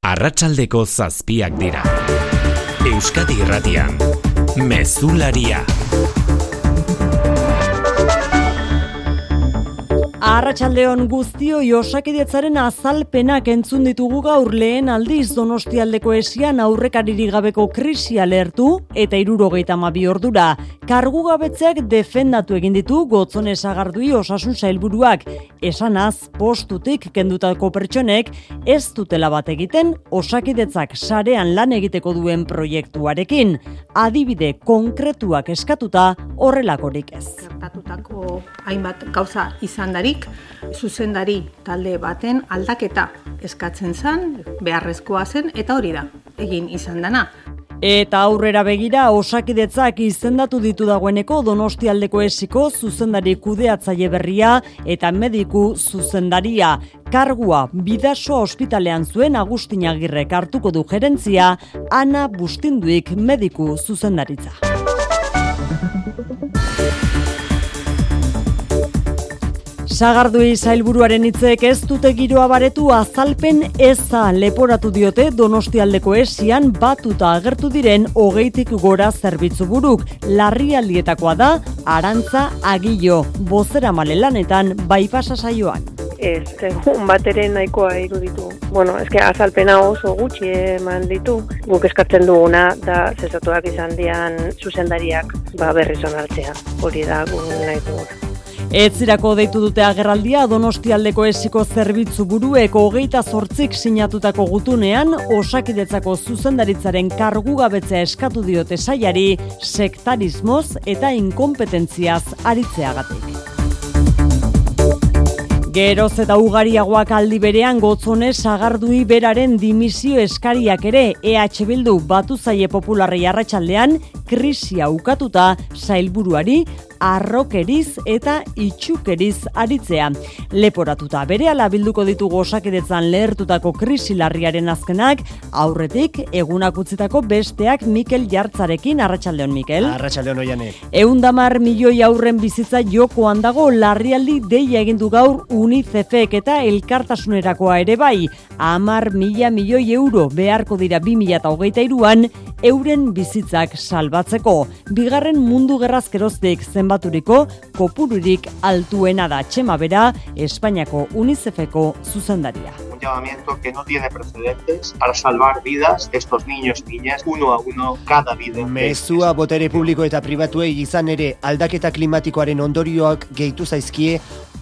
Arratsaldeko zazpiak dira. Euskadi Irratian. Mezularia. Arratxaldeon guztio osakidetzaren azalpenak entzun ditugu gaur lehen aldiz donostialdeko esian aurrekariri gabeko krisia lertu eta irurogeita mabi ordura. Kargu gabetzeak defendatu egin ditu gotzone sagardui osasun zailburuak. Esanaz, postutik kendutako pertsonek ez dutela bat egiten osakidetzak sarean lan egiteko duen proiektuarekin. Adibide konkretuak eskatuta horrelakorik ez. Gertatutako hainbat gauza izan darik, zuzendari talde baten aldaketa eskatzen zen, beharrezkoa zen, eta hori da, egin izan dana. Eta aurrera begira osakidetzak izendatu ditu dagoeneko Donostialdeko esiko zuzendari kudeatzaile berria eta mediku zuzendaria. Kargua bidaso ospitalean zuen Agustin Agirrek hartuko du gerentzia Ana Bustinduik mediku zuzendaritza. Sagardui zailburuaren hitzek ez dute giroa baretu azalpen eza leporatu diote Donostialdeko esian batuta agertu diren hogeitik gora zerbitzu buruk. Larrialdietakoa da, arantza agillo, bozera malelanetan baipasa saioan. Ez, egun bat ere nahikoa iruditu. Bueno, eske azalpena oso gutxi eman ditu. Guk eskatzen duguna da zezatuak izan dian zuzendariak ba, berriz onartzea. Hori da gu nahi duguna. Etzirako deitu dute agerraldia Donostialdeko esiko zerbitzu burueko hogeita zortzik sinatutako gutunean osakidetzako zuzendaritzaren kargugabetzea eskatu diote saiari sektarismoz eta inkompetentziaz aritzeagatik. Geroz eta ugariagoak aldi berean gotzone sagardui beraren dimisio eskariak ere EH Bildu batu zaie popularrei arratsaldean krisia ukatuta zailburuari arrokeriz eta itxukeriz aritzea. Leporatuta berehala bilduko ditugu osakidetzan lehertutako krisi larriaren azkenak, aurretik egunak utzitako besteak Mikel Jartzarekin, arratsaldeon Mikel. Arratxaldeon oiane. Eundamar milioi aurren bizitza jokoan dago larrialdi deia egin du gaur UNICEFek eta elkartasunerakoa ere bai. Amar mila milioi euro beharko dira 2008an euren bizitzak salbatzeko. Bigarren mundu gerrazkeroztek zenbaturiko kopururik altuena da txema bera Espainiako UNICEFeko zuzendaria. Un llamamiento que no tiene precedentes para salvar vidas estos niños y niñas uno a uno cada vida. Mezua botere publiko eta pribatuei izan ere aldaketa klimatikoaren ondorioak gehitu zaizkie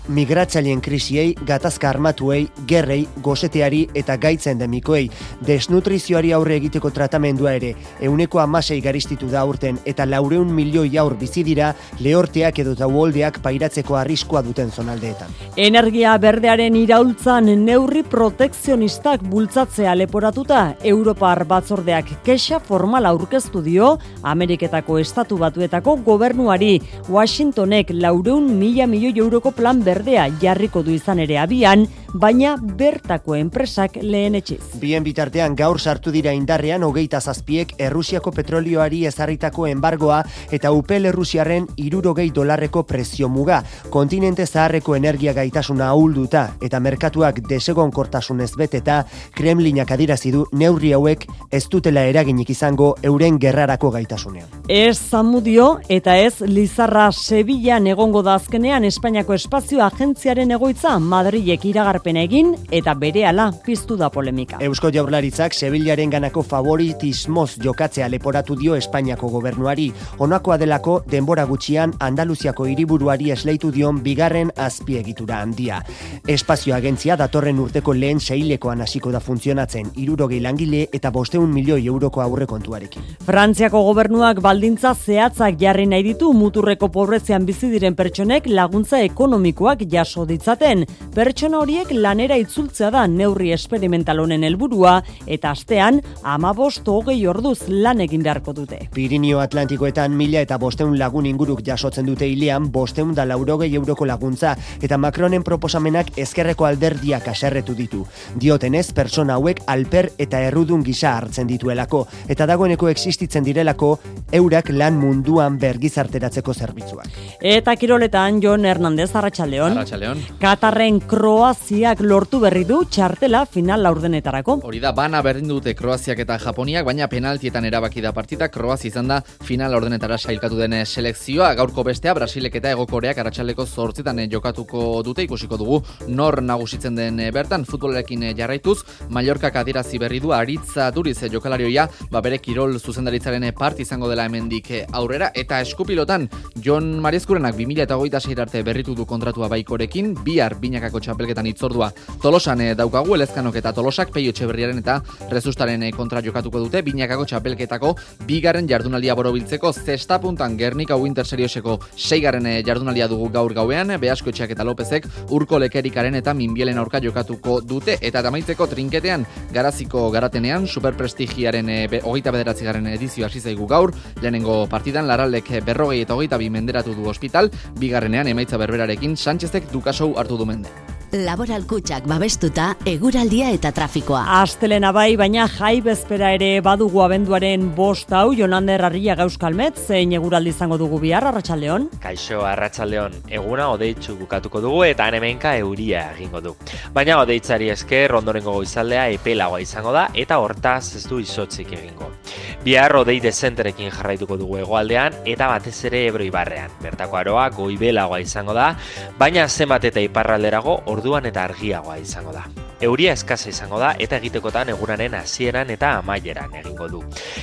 migratzaileen krisiei, gatazka armatuei, gerrei, goseteari eta gaitza endemikoei. Desnutrizioari aurre egiteko tratamendua ere, euneko amasei garistitu da urten eta laureun milioi aur bizi dira lehorteak edo uholdeak pairatzeko arriskoa duten zonaldeetan. Energia berdearen iraultzan neurri protekzionistak bultzatzea leporatuta Europar batzordeak kexa formal aurkeztu dio Ameriketako estatu batuetako gobernuari Washingtonek laureun mila milioi euroko plan berdea jarriko du izan ere abian, baina bertako enpresak lehen etxiz. Bien bitartean gaur sartu dira indarrean hogeita zazpiek Errusiako petrolioari ezarritako embargoa eta UPL Errusiaren irurogei dolarreko prezio muga. Kontinente zaharreko energia gaitasuna ahulduta eta merkatuak desegon kortasunez beteta, Kremlinak adirazi du neurri hauek ez dutela eraginik izango euren gerrarako gaitasunean. Ez zamudio eta ez Lizarra Sevillan egongo da azkenean Espainiako Espazio Agentziaren egoitza Madrilek iragarpen egin eta berehala piztu da polemika. Eusko Jaurlaritzak Sevillaren ganako favoritismoz jokatzea leporatu dio Espainiako gobernuari. Honakoa delako denbora gutxian Andaluziako hiriburuari esleitu dion bigarren azpiegitura handia. Espazio agentzia datorren urteko lehen seilekoan hasiko da funtzionatzen irurogei langile eta bosteun milioi euroko aurrekontuarekin. Frantziako gobernuak baldintza zehatzak jarri nahi ditu muturreko pobrezian bizi diren pertsonek laguntza ekonomikoak jaso ditzaten. Pertsona horiek lanera itzultzea da neurri esperimental honen helburua eta astean amabost hogei orduz lan egin beharko dute. Pirinio Atlantikoetan mila eta bosteun lagun inguruk jasotzen dute hilean bosteun da laurogei euroko laguntza eta Macronen proposamenak ezkerreko alderdiak aserretu ditu. Ditu. Diotenez, persona hauek alper eta errudun gisa hartzen dituelako, eta dagoeneko existitzen direlako eurak lan munduan bergizarteratzeko zerbitzuak. Eta kiroletan Jon Hernandez Arratsaldeon. Arratsaldeon. Katarren Kroaziak lortu berri du txartela final laurdenetarako. Hori da, bana berdin dute Kroaziak eta Japoniak, baina penaltietan erabaki da partida, Kroazia izan da final laurdenetara sailkatu den selekzioa, gaurko bestea, Brasilek eta Egokoreak arratsaleko zortzitan jokatuko dute, ikusiko dugu, nor nagusitzen den bertan, futbolerekin jarraituz, Mallorca adierazi berri du, aritza duriz jokalarioia, ba bere kirol zuzendaritzaren part izango dela hemendik aurrera, eta eskupilotan, Jon Mariezkurenak 2008 arte berritu du kontratua baikorekin, bihar binakako txapelketan itzordua tolosan daukagu, elezkanok eta tolosak peio txeberriaren eta rezustaren kontra jokatuko dute, binakako txapelketako bigarren jardunaldia borobiltzeko zesta puntan Gernika Winter Serioseko seigarren jardunaldia dugu gaur gauean, Beasko Etxeak eta Lopezek urko lekerikaren eta minbielen aurka jokatuko dute, eta tamaitzeko trinketean garaziko garatenean, superprestigiaren hogeita bederatzi garen edizio hasi zaigu gaur, lehenengo partidan laralek berrogei eta hogeita bi menderatu du hospital, bigarrenean emaitza berberarekin Sánchezek dukasou hartu du mende. Laboral kutsak babestuta eguraldia eta trafikoa. Astelena bai, baina jai bezpera ere badugu abenduaren bost hau, Jonander Arria Gauskalmet, zein eguraldi izango dugu bihar, Arratxaldeon? Kaixo, Arratxaldeon, eguna odeitzu bukatuko dugu eta hemenka euria egingo du. Baina odeitzari esker ondorengo goizaldea epelagoa izango da eta hortaz ez du izotzik egingo. Bihar odei dezenterekin jarraituko dugu hegoaldean eta batez ere ebro ibarrean. Bertako aroa goibelagoa izango da, baina zenbat eta iparralderago orduan eta argiagoa izango da. Euria eskasa izango da eta egitekotan egunaren hasieran eta amaieran egingo du.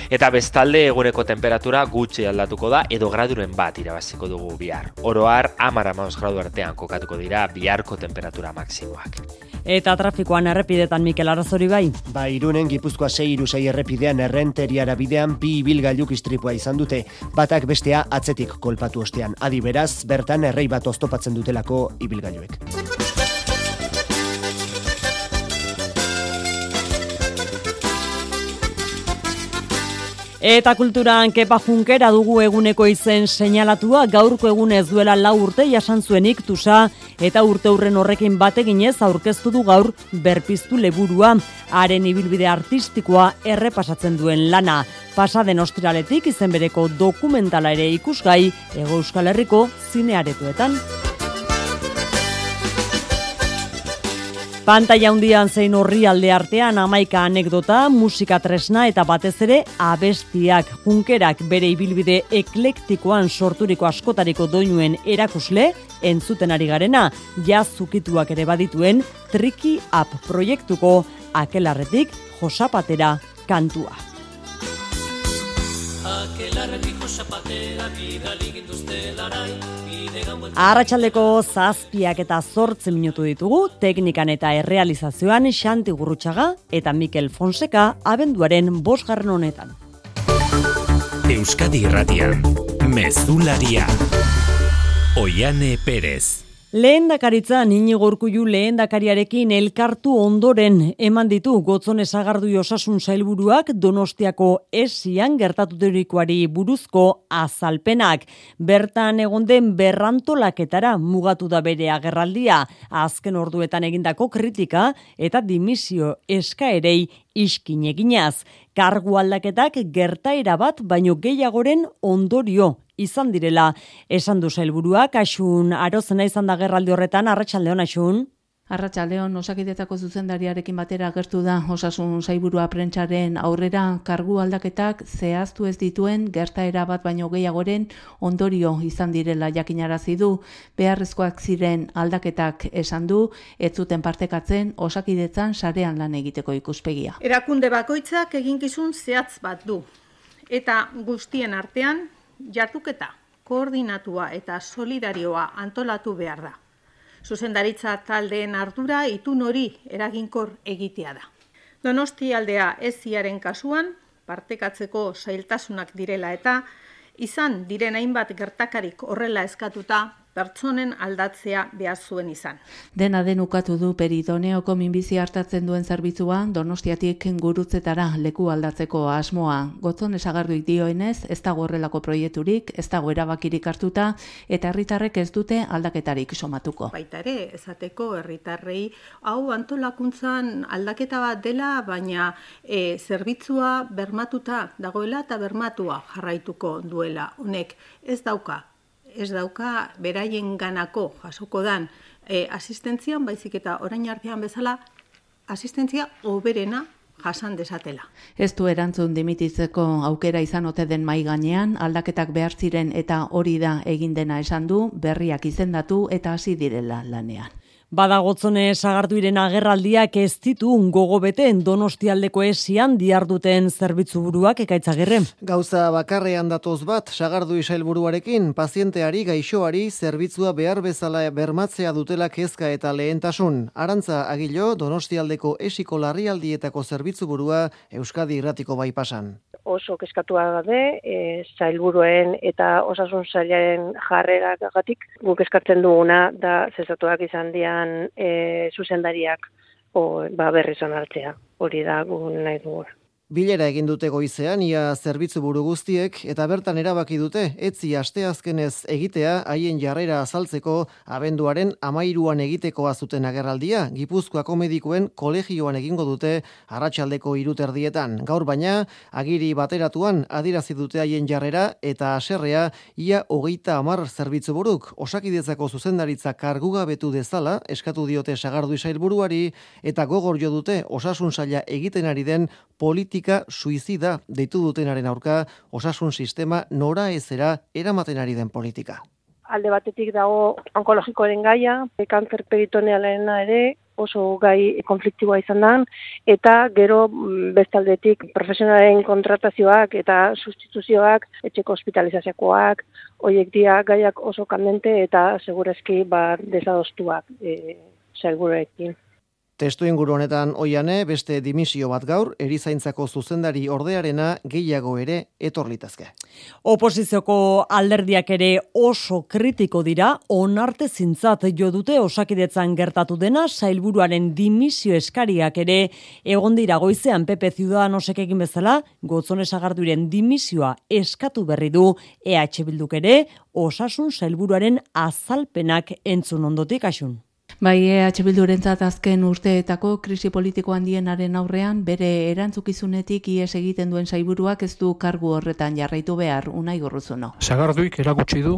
Eta bestalde eguneko temperatura gutxi aldatuko da edo graduren bat irabaziko dugu bihar. Oroar amara maus gradu artean kokatuko dira biharko temperatura maksimoak. Eta trafikoan errepidetan Mikel Arazori bai? Ba, irunen Gipuzkoa 6 irusei errepidean errenteriara bidean bi ibilgailuk istripua izan dute, batak bestea atzetik kolpatu ostean. Adi beraz, bertan errei bat oztopatzen dutelako ibilgailuek. Eta kulturan kepa junkera dugu eguneko izen seinalatua gaurko egun ez duela lau urte jasan zuenik tusa eta urte hurren horrekin bateginez aurkeztu du gaur berpiztu leburua haren ibilbide artistikoa errepasatzen duen lana. Pasaden ostiraletik izen bereko dokumentala ere ikusgai Ego Euskal Herriko zinearetuetan. Pantaila handian zein horri alde artean amaika anekdota, musika tresna eta batez ere abestiak, junkerak bere ibilbide eklektikoan sorturiko askotariko doinuen erakusle, entzuten ari garena, jazukituak ere badituen Triki Up proiektuko akelarretik josapatera kantua. Akelarretik josapatera Arratxaldeko zazpiak eta zortze minutu ditugu, teknikan eta errealizazioan Xanti Gurrutxaga eta Mikel Fonseca abenduaren bosgarren honetan. Euskadi Irratian, Mezularia, Oiane Perez. Lehen dakaritza nini gorkuju lehen dakariarekin elkartu ondoren eman ditu gotzon esagardu osasun zailburuak donostiako esian gertatuturikoari buruzko azalpenak. Bertan egon den berrantolaketara mugatu da bere agerraldia azken orduetan egindako kritika eta dimisio eskaerei iskin eginaz. Kargu aldaketak gertaera bat baino gehiagoren ondorio izan direla esan du helburuak asun arozena izan da gerraldi horretan arratsaldeon asun Arratxaldeon, osakidetako zuzendariarekin batera gertu da osasun zaiburua prentsaren aurrera kargu aldaketak zehaztu ez dituen gertaera bat baino gehiagoren ondorio izan direla jakinarazi du beharrezkoak ziren aldaketak esan du ez zuten partekatzen osakidetzan sarean lan egiteko ikuspegia. Erakunde bakoitzak eginkizun zehatz bat du eta guztien artean jartuketa koordinatua eta solidarioa antolatu behar da. Zuzendaritza taldeen ardura itun hori eraginkor egitea da. Donosti aldea ez kasuan, partekatzeko zailtasunak direla eta izan diren hainbat gertakarik horrela eskatuta pertsonen aldatzea behar zuen izan. Dena den ukatu du peridoneoko minbizi hartatzen duen zerbitzua donostiatik gurutzetara leku aldatzeko asmoa. Gotzon esagarduik dioenez, ez dago horrelako proiekturik, ez dago erabakirik hartuta, eta herritarrek ez dute aldaketarik somatuko. Baita ere, esateko herritarrei hau antolakuntzan aldaketa bat dela, baina e, zerbitzua bermatuta dagoela eta bermatua jarraituko duela. Honek ez dauka, ez dauka beraien ganako jasoko dan e, asistentzian, baizik eta orain artean bezala, asistentzia oberena jasan desatela. Ez du erantzun dimititzeko aukera izan ote den mai gainean, aldaketak behar ziren eta hori da egin dena esan du, berriak izendatu eta hasi direla lanean. Badagotzone sagartu iren agerraldiak ez ditu gogo beten donostialdeko esian diarduten zerbitzu buruak ekaitzagerre. Gauza bakarrean datoz bat, sagardu isailburuarekin, pazienteari gaixoari zerbitzua behar bezala bermatzea dutela kezka eta lehentasun. Arantza agilo donostialdeko esiko larrialdietako zerbitzu burua Euskadi irratiko bai pasan oso keskatua gade, e, zailburuen eta osasun zailaren jarrerak agatik, guk eskartzen duguna da zezatuak izan dian e, zuzendariak o, ba, berri zonaltzea, hori da gu nahi duguna. Bilera egin dute goizean ia zerbitzu buru guztiek eta bertan erabaki dute etzi asteazkenez egitea haien jarrera azaltzeko abenduaren amairuan egiteko azuten agerraldia Gipuzkoako medikuen kolegioan egingo dute arratsaldeko iruterdietan. Gaur baina agiri bateratuan adirazi dute haien jarrera eta aserrea ia hogeita amar zerbitzu buruk osakidetzako zuzendaritza kargugabetu dezala eskatu diote sagardu isailburuari eta gogor jo dute osasun saila egiten ari den politika suizida deitu dutenaren aurka osasun sistema nora ezera eramaten ari den politika. Alde batetik dago onkologikoaren gaia, kanzer peritonealena ere oso gai konfliktiboa izan da, eta gero mm, bestaldetik profesionalen kontratazioak eta sustituzioak, etxeko hospitalizazioak, hoiek dia gaiak oso kandente eta segurezki ba, desadostuak e, segurekin. Testu inguru honetan oiane beste dimisio bat gaur erizaintzako zuzendari ordearena gehiago ere etorlitazke. Oposizioko alderdiak ere oso kritiko dira onarte zintzat jo dute osakidetzan gertatu dena sailburuaren dimisio eskariak ere egon dira goizean PP Ciudadanosek egin bezala gotzone sagarduren dimisioa eskatu berri du EH Bilduk ere osasun sailburuaren azalpenak entzun ondotik asun. Bai, EH Bildurentzat azken urteetako krisi politiko handienaren aurrean, bere erantzukizunetik ies egiten duen saiburuak ez du kargu horretan jarraitu behar, unai gorruzuno. Zagarduik erakutsi du,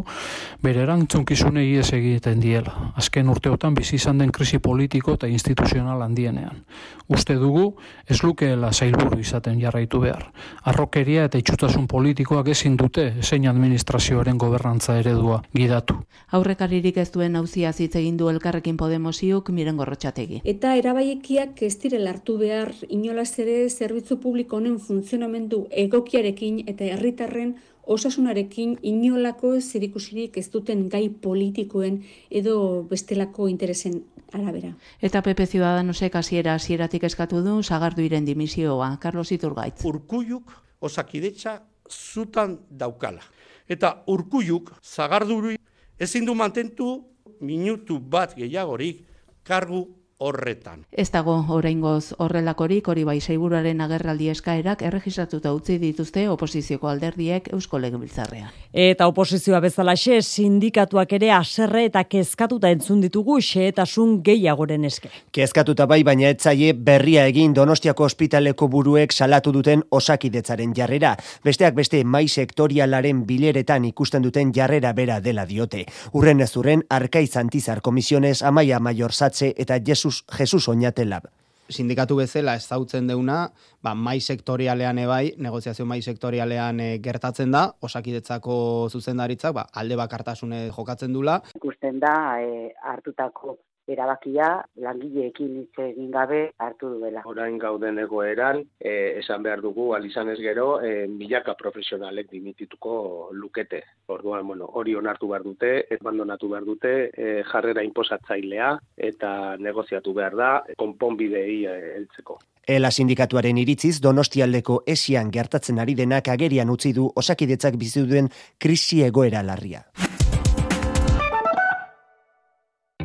bere erantzukizune ies egiten diela. Azken urteotan bizi izan den krisi politiko eta instituzional handienean. Uste dugu, ez lukeela sailburu izaten jarraitu behar. Arrokeria eta itxutasun politikoak ezin dute zein administrazioaren gobernantza eredua gidatu. Aurrekaririk ez duen hauzia egin du elkarrekin Podemosiuk miren gorrotxategi. Eta erabaiekiak ez direla hartu behar inolaz ere zerbitzu publiko honen funtzionamendu egokiarekin eta herritarren osasunarekin inolako zerikusirik ez duten gai politikoen edo bestelako interesen arabera. Eta PP Ciudadanosek hasiera hasieratik eskatu du sagardu iren dimisioa. Carlos Iturgaitz. Urkuyuk osakidetza zutan daukala. Eta urkuyuk zagarduri ezin du mantentu minutu bat gehiagorik kargu horretan. Ez dago oraingoz horrelakorik hori bai saiburuaren agerraldi eskaerak erregistratuta utzi dituzte oposizioko alderdiek Eusko Legebiltzarrean. Eta oposizioa bezalaxe sindikatuak ere aserre eta kezkatuta entzun ditugu xehetasun gehiagoren eske. Kezkatuta bai baina etzaie berria egin Donostiako ospitaleko buruek salatu duten osakidetzaren jarrera. Besteak beste mai sektorialaren bileretan ikusten duten jarrera bera dela diote. Urren ez urren Arkaiz Antizar Komisiones Amaia Mayor Satze eta Jesus Jesus, Jesus oinatela. Sindikatu bezala ez zautzen deuna, ba, mai sektorialean ebai, negoziazio mai sektorialean e, gertatzen da, osakidetzako zuzendaritzak, ba, alde bakartasune jokatzen dula. Ikusten da, e, hartutako erabakia langileekin hitz egin gabe hartu duela. Orain gauden egoeran, e, esan behar dugu, alizan ez gero, e, milaka profesionalek dimitituko lukete. Orduan, bueno, hori onartu behar dute, abandonatu behar dute, e, jarrera inposatzailea eta negoziatu behar da, konponbidei e, heltzeko. Ela sindikatuaren iritziz, donostialdeko esian gertatzen ari denak agerian utzi du osakidetzak bizituen krisi egoera larria.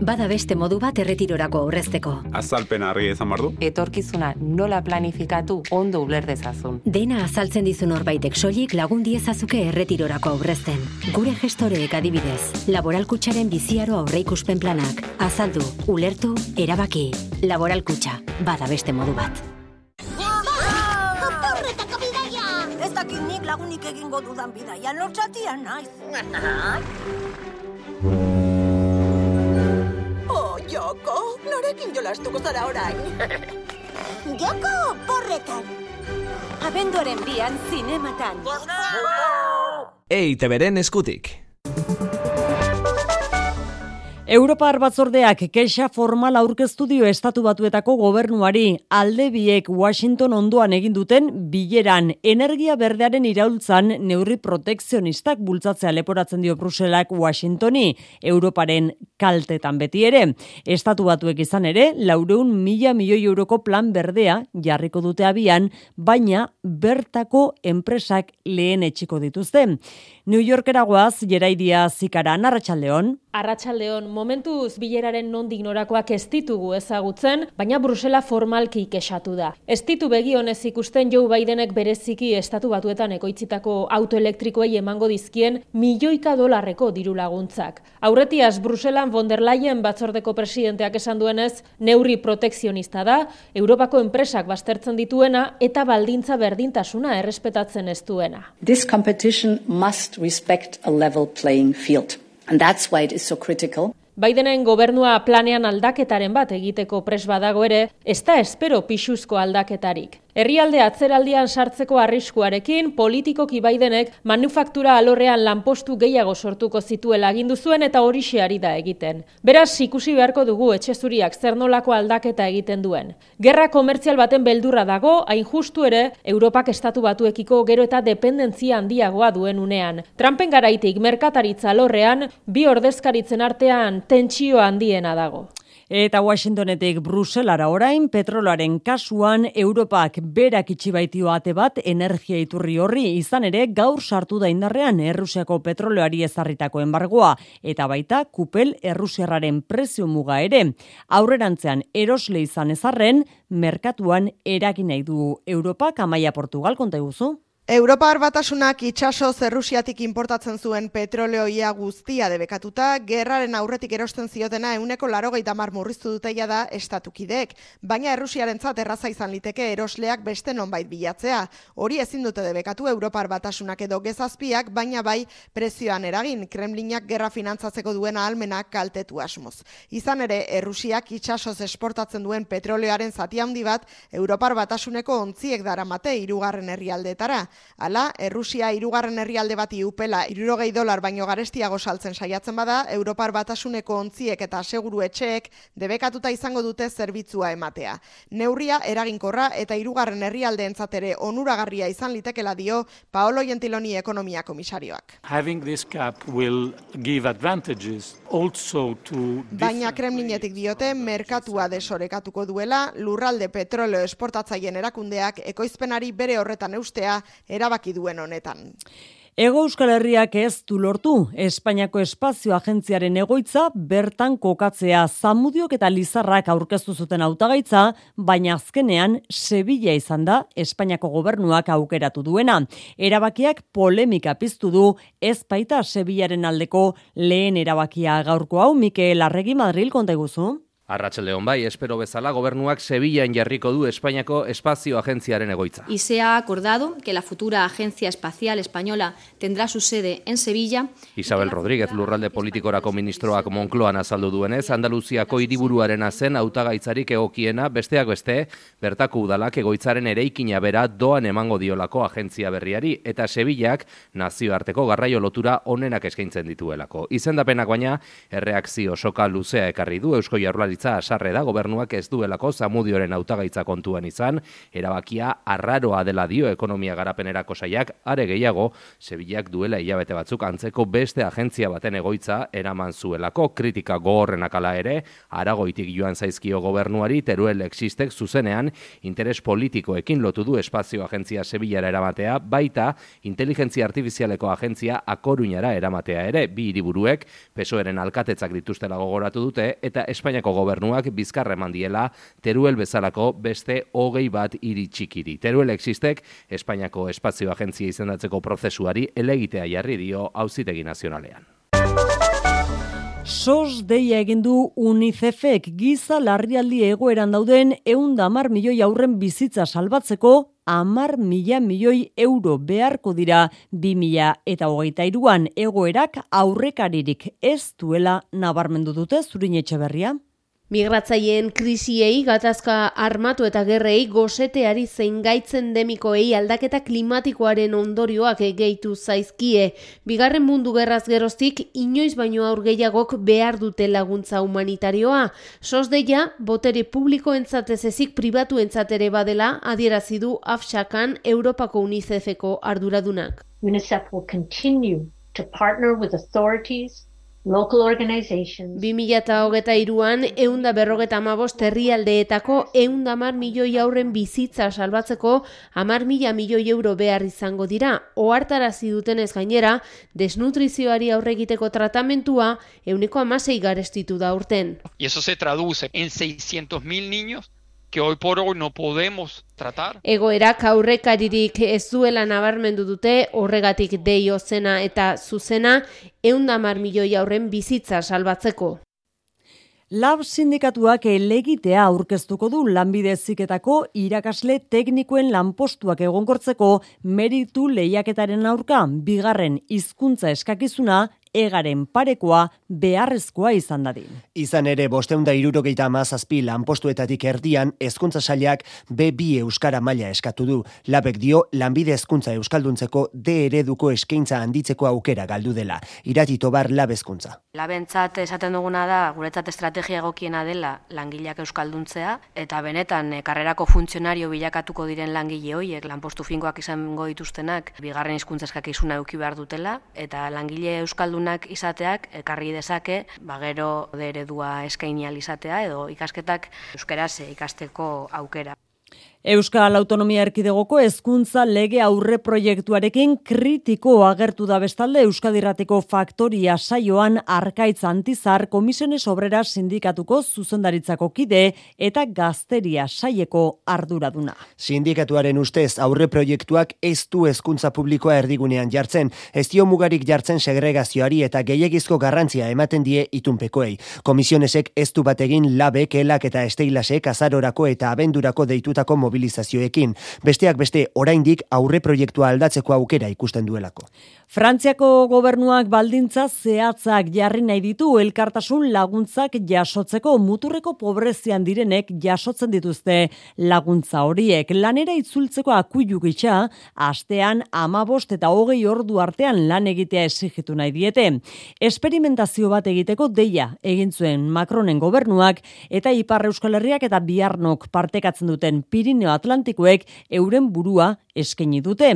Bada beste modu bat erretirorako aurrezteko. Azalpen harri ezan bardu. Etorkizuna nola planifikatu ondo uler dezazun. Dena azaltzen dizu norbaitek soilik lagun diezazuke erretirorako aurrezten. Gure gestoreek adibidez, laboralkutsaren biziaro aurreikuspen planak. Azaldu, ulertu, erabaki. Laboralkutxa, bada beste modu bat. Porretako bidaia! Ez dakit nik lagunik egingo dudan bidaia, lortzatia naiz. Joko, norekin jolastuko zara orain? Joko, porretan! Abenduaren bian zinematan. EITBren eskutik. Europar batzordeak kexa formal aurkeztu dio estatu batuetako gobernuari alde biek Washington ondoan egin duten bileran energia berdearen iraultzan neurri protekzionistak bultzatzea leporatzen dio Bruselak Washingtoni Europaren kaltetan beti ere. Estatu batuek izan ere, laureun mila milioi euroko plan berdea jarriko dute abian, baina bertako enpresak lehen etxiko dituzte. New Yorkera goaz, jeraidia zikara, narratxaldeon. Arratxaldeon, momentuz bileraren nondik norakoak ez ditugu ezagutzen, baina Brusela formalki kexatu da. Ez ditu begionez ikusten Joe Bidenek bereziki estatu batuetan ekoitzitako autoelektrikoei emango dizkien milioika dolarreko diru laguntzak. Aurretiaz Bruselan von der Leyen batzordeko presidenteak esan duenez, neurri protekzionista da, Europako enpresak baztertzen dituena eta baldintza berdintasuna errespetatzen ez duena. This competition must respect a level playing field. And that's why it is so critical. Baidenen gobernua planean aldaketaren bat egiteko pres badago ere, ez da espero pixuzko aldaketarik. Herrialde atzeraldian sartzeko arriskuarekin, politikoki baidenek manufaktura alorrean lanpostu gehiago sortuko zituela agindu zuen eta hori ari da egiten. Beraz, ikusi beharko dugu etxezuriak zer nolako aldaketa egiten duen. Gerra komertzial baten beldurra dago, hain justu ere, Europak estatu batuekiko gero eta dependentzia handiagoa duen unean. Trumpen garaitik merkataritza alorrean, bi ordezkaritzen artean tentsio handiena dago. Eta Washingtonetik Bruselara orain, petroloaren kasuan Europak berak itxibaitio ate bat energia iturri horri izan ere gaur sartu da indarrean Errusiako petroleari ezarritako embargoa eta baita kupel Errusiarraren prezio muga ere. Aurrerantzean erosle izan ezarren, merkatuan erakin nahi du Europak amaia Portugal konta guzu. Europar batasunak itxaso zerrusiatik importatzen zuen petroleoia guztia debekatuta, gerraren aurretik erosten ziotena euneko larogeita mar murriztu duteia da estatukidek, baina errusiaren erraza izan liteke erosleak beste nonbait bilatzea. Hori ezin dute debekatu Europar batasunak edo gezazpiak, baina bai prezioan eragin, Kremlinak gerra finantzatzeko duen ahalmenak kaltetu asmoz. Izan ere, errusiak itxasoz esportatzen duen petroleoaren zati handi bat, Europar batasuneko ontziek daramate irugarren herrialdetara. Hala, Errusia irugarren herrialde bati upela irurogei dolar baino garestiago saltzen saiatzen bada, Europar batasuneko ontziek eta seguru etxeek debekatuta izango dute zerbitzua ematea. Neurria eraginkorra eta irugarren herrialde entzatere onuragarria izan litekela dio Paolo Gentiloni ekonomia komisarioak. Having this cap will give advantages also to Baina Kremlinetik diote merkatua desorekatuko duela lurralde petroleo esportatzaien erakundeak ekoizpenari bere horretan eustea erabaki duen honetan. Ego Euskal Herriak ez du lortu, Espainiako Espazio Agentziaren egoitza bertan kokatzea zamudiok eta lizarrak aurkeztu zuten hautagaitza, baina azkenean Sevilla izan da Espainiako gobernuak aukeratu duena. Erabakiak polemika piztu du ez baita Sevillaren aldeko lehen erabakia gaurko hau, Mikel Arregi Madril konta iguzu. Arratxaldeon bai, espero bezala, gobernuak Sevillaan jarriko du Espainiako Espazio Agentziaren egoitza. Y se ha acordado que la futura Agencia Espacial Española tendrá su sede en Sevilla. Isabel Rodríguez, lurralde politikorako ministroak Moncloan azaldu duenez, Andaluziako hiriburuaren zen hautagaitzarik egokiena, besteak beste, bertako udalak egoitzaren ereikina bera doan emango diolako agentzia berriari, eta Sevillak nazioarteko garraio lotura onenak eskaintzen dituelako. Izendapenak baina, erreakzio soka luzea ekarri du Eusko Jarrual jaurlaritza asarre da gobernuak ez duelako zamudioren hautagaitza kontuan izan, erabakia arraroa dela dio ekonomia garapenerako saiak, are gehiago, Sevillak duela hilabete batzuk antzeko beste agentzia baten egoitza eraman zuelako. Kritika gogorrenak ala ere, aragoitik joan zaizkio gobernuari teruel existek zuzenean interes politikoekin lotu du espazio agentzia Sevillara eramatea, baita inteligentzia artifizialeko agentzia akoruñara eramatea ere, bi hiriburuek pesoeren alkatetzak dituztela gogoratu dute, eta Espainiako gobernuak bizkarre mandiela teruel bezalako beste hogei bat iritsikiri. Teruel existek Espainiako espazio agentzia izendatzeko prozesuari elegitea jarri dio auzitegi nazionalean. SOS deia egin du UNICEFek giza larrialdi egoeran dauden eunda mar milioi aurren bizitza salbatzeko amar mila milioi euro beharko dira bi mila eta hogeita iruan egoerak aurrekaririk ez duela nabarmendu dute zurin etxe berria. Migratzaileen krisiei, gatazka armatu eta gerrei, goseteari zein gaitzen demikoei aldaketa klimatikoaren ondorioak gehitu zaizkie. Bigarren mundu gerraz geroztik, inoiz baino aur gehiagok behar dute laguntza humanitarioa. Sosdeia, botere publiko entzatez ezik pribatu entzatere badela, adierazi du afxakan Europako UNICEFeko arduradunak. UNICEF will continue to partner with authorities, local organizations. 2008an, eunda berrogeta amabost herrialdeetako eunda mar milioi aurren bizitza salbatzeko amar mila milioi euro behar izango dira. Oartarazi dutenez gainera, desnutrizioari aurregiteko tratamentua euneko amasei garestitu da urten. Y eso se traduce en 600.000 niños que hoy por hoy no podemos tratar. Egoerak aurrekaririk ez duela nabarmendu dute horregatik deio zena eta zuzena eundamar milioi aurren bizitza salbatzeko. Lab sindikatuak elegitea aurkeztuko du lanbide ziketako irakasle teknikoen lanpostuak egonkortzeko meritu lehiaketaren aurka bigarren hizkuntza eskakizuna egaren parekoa beharrezkoa izan dadin. Izan ere, bosteunda irurogeita amazazpi lanpostuetatik erdian, ezkuntza sailak B2 Euskara maila eskatu du. Labek dio, lanbide ezkuntza Euskalduntzeko D ereduko eskaintza handitzeko aukera galdu dela. Irati tobar labezkuntza. Labentzat esaten duguna da, guretzat estrategia egokiena dela langileak Euskalduntzea, eta benetan e, karrerako funtzionario bilakatuko diren langile hoiek lanpostu finkoak izango dituztenak, bigarren hizkuntza eskakizuna eduki behar dutela, eta langile Euskaldun izateak ekarri dezake, ba gero eredua eskaini izatea edo ikasketak euskaraz ikasteko aukera. Euskal Autonomia Erkidegoko hezkuntza lege aurre proiektuarekin kritiko agertu da bestalde Euskadirrateko faktoria saioan arkaitz antizar komisiones obrera sindikatuko zuzendaritzako kide eta gazteria saieko arduraduna. Sindikatuaren ustez aurre proiektuak ez du hezkuntza publikoa erdigunean jartzen, ez dio mugarik jartzen segregazioari eta gehiagizko garrantzia ematen die itunpekoei. Komisionesek ez du bategin labek, elak eta esteilasek azarorako eta abendurako deitutako mobilizazioekin, besteak beste oraindik aurre proiektua aldatzeko aukera ikusten duelako. Frantziako gobernuak baldintza zehatzak jarri nahi ditu elkartasun laguntzak jasotzeko muturreko pobrezian direnek jasotzen dituzte laguntza horiek. Lanera itzultzeko akuilu gitxa, astean amabost eta hogei ordu artean lan egitea esigitu nahi diete. Esperimentazio bat egiteko deia egin zuen Macronen gobernuak eta Ipar Euskal Herriak eta Biarnok partekatzen duten Pirineo Atlantikoek euren burua eskaini dute.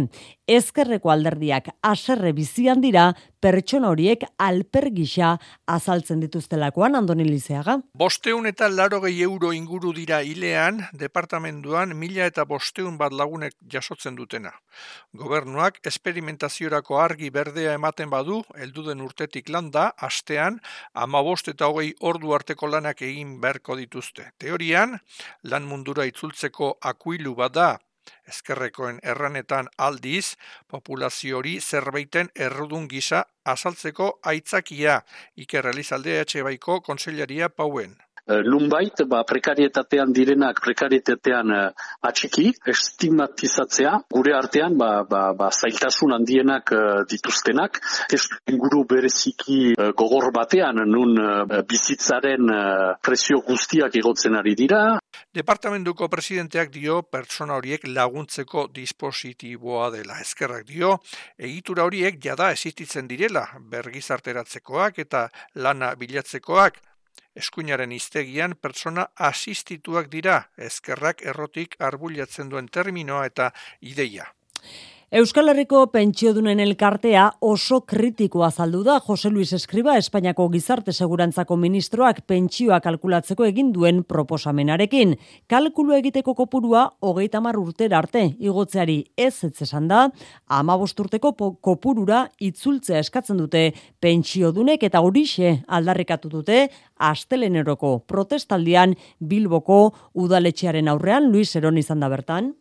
Ezkerreko alderdiak aserre bizian dira pertsona horiek alper gisa azaltzen dituztelakoan Andoni Lizeaga. Bosteun eta laro gehi euro inguru dira hilean, departamentuan mila eta bosteun bat lagunek jasotzen dutena. Gobernuak esperimentaziorako argi berdea ematen badu, elduden urtetik landa, astean, ama bost eta hogei ordu arteko lanak egin beharko dituzte. Teorian, lan mundura itzultzeko akuilu bada, Ezkerrekoen erranetan aldiz, populazio hori zerbaiten errudun gisa azaltzeko aitzakia, Iker Elizalde EH Baiko konsellaria pauen. Lunbait, ba, prekarietatean direnak prekarietatean uh, atxiki, estigmatizatzea, gure artean ba, ba, ba, zailtasun handienak uh, dituztenak, testu inguru bereziki gogor batean, nun bizitzaren presio guztiak egotzen ari dira, Departamentuko presidenteak dio pertsona horiek laguntzeko dispositiboa dela. Ezkerrak dio, egitura horiek jada existitzen direla, bergizarteratzekoak eta lana bilatzekoak, Eskuinaren iztegian pertsona asistituak dira, ezkerrak errotik arbulatzen duen terminoa eta ideia. Euskal Herriko pentsiodunen elkartea oso kritikoa azaldu da Jose Luis Escriba Espainiako Gizarte Segurantzako ministroak pentsioa kalkulatzeko egin duen proposamenarekin. Kalkulu egiteko kopurua hogeita mar urtera arte igotzeari ez esan da, ama urteko kopurura itzultzea eskatzen dute pentsiodunek eta horixe aldarrikatu dute asteleneroko protestaldian Bilboko udaletxearen aurrean Luis Eron izan da bertan.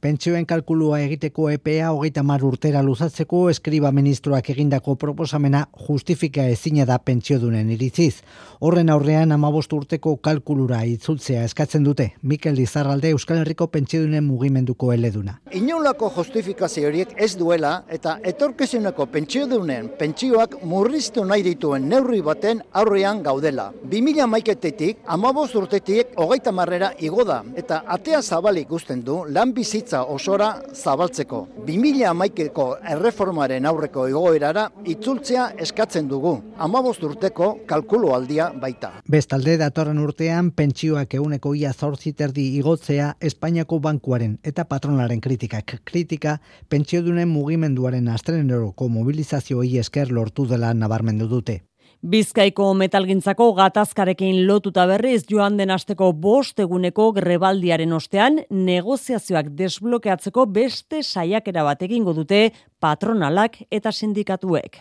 Pentsioen kalkulua egiteko EPA hogeita mar urtera luzatzeko eskriba ministroak egindako proposamena justifika ezina da pentsiodunen iritziz. Horren aurrean amabost urteko kalkulura itzultzea eskatzen dute. Mikel Lizarralde Euskal Herriko pentsiodunen mugimenduko eleduna. Inolako justifikazio horiek ez duela eta etorkezuneko pentsiodunen pentsioak murriztu nahi dituen neurri baten aurrean gaudela. 2000 maiketetik amabost urtetik hogeita marrera igoda eta atea zabalik guzten du lan bizitza osora zabaltzeko. 2000 amaikeko erreformaren aurreko egoerara itzultzea eskatzen dugu. Amabost urteko kalkulu aldia baita. Bestalde datorren urtean pentsioak euneko ia zorziterdi igotzea Espainiako bankuaren eta patronaren kritikak. Kritika pentsiodunen mugimenduaren astreneroko mobilizazioi esker lortu dela nabarmendu dute. Bizkaiko metalgintzako gatazkarekin lotuta berriz joan den asteko bost eguneko grebaldiaren ostean negoziazioak desblokeatzeko beste saiakera bat egingo dute patronalak eta sindikatuek.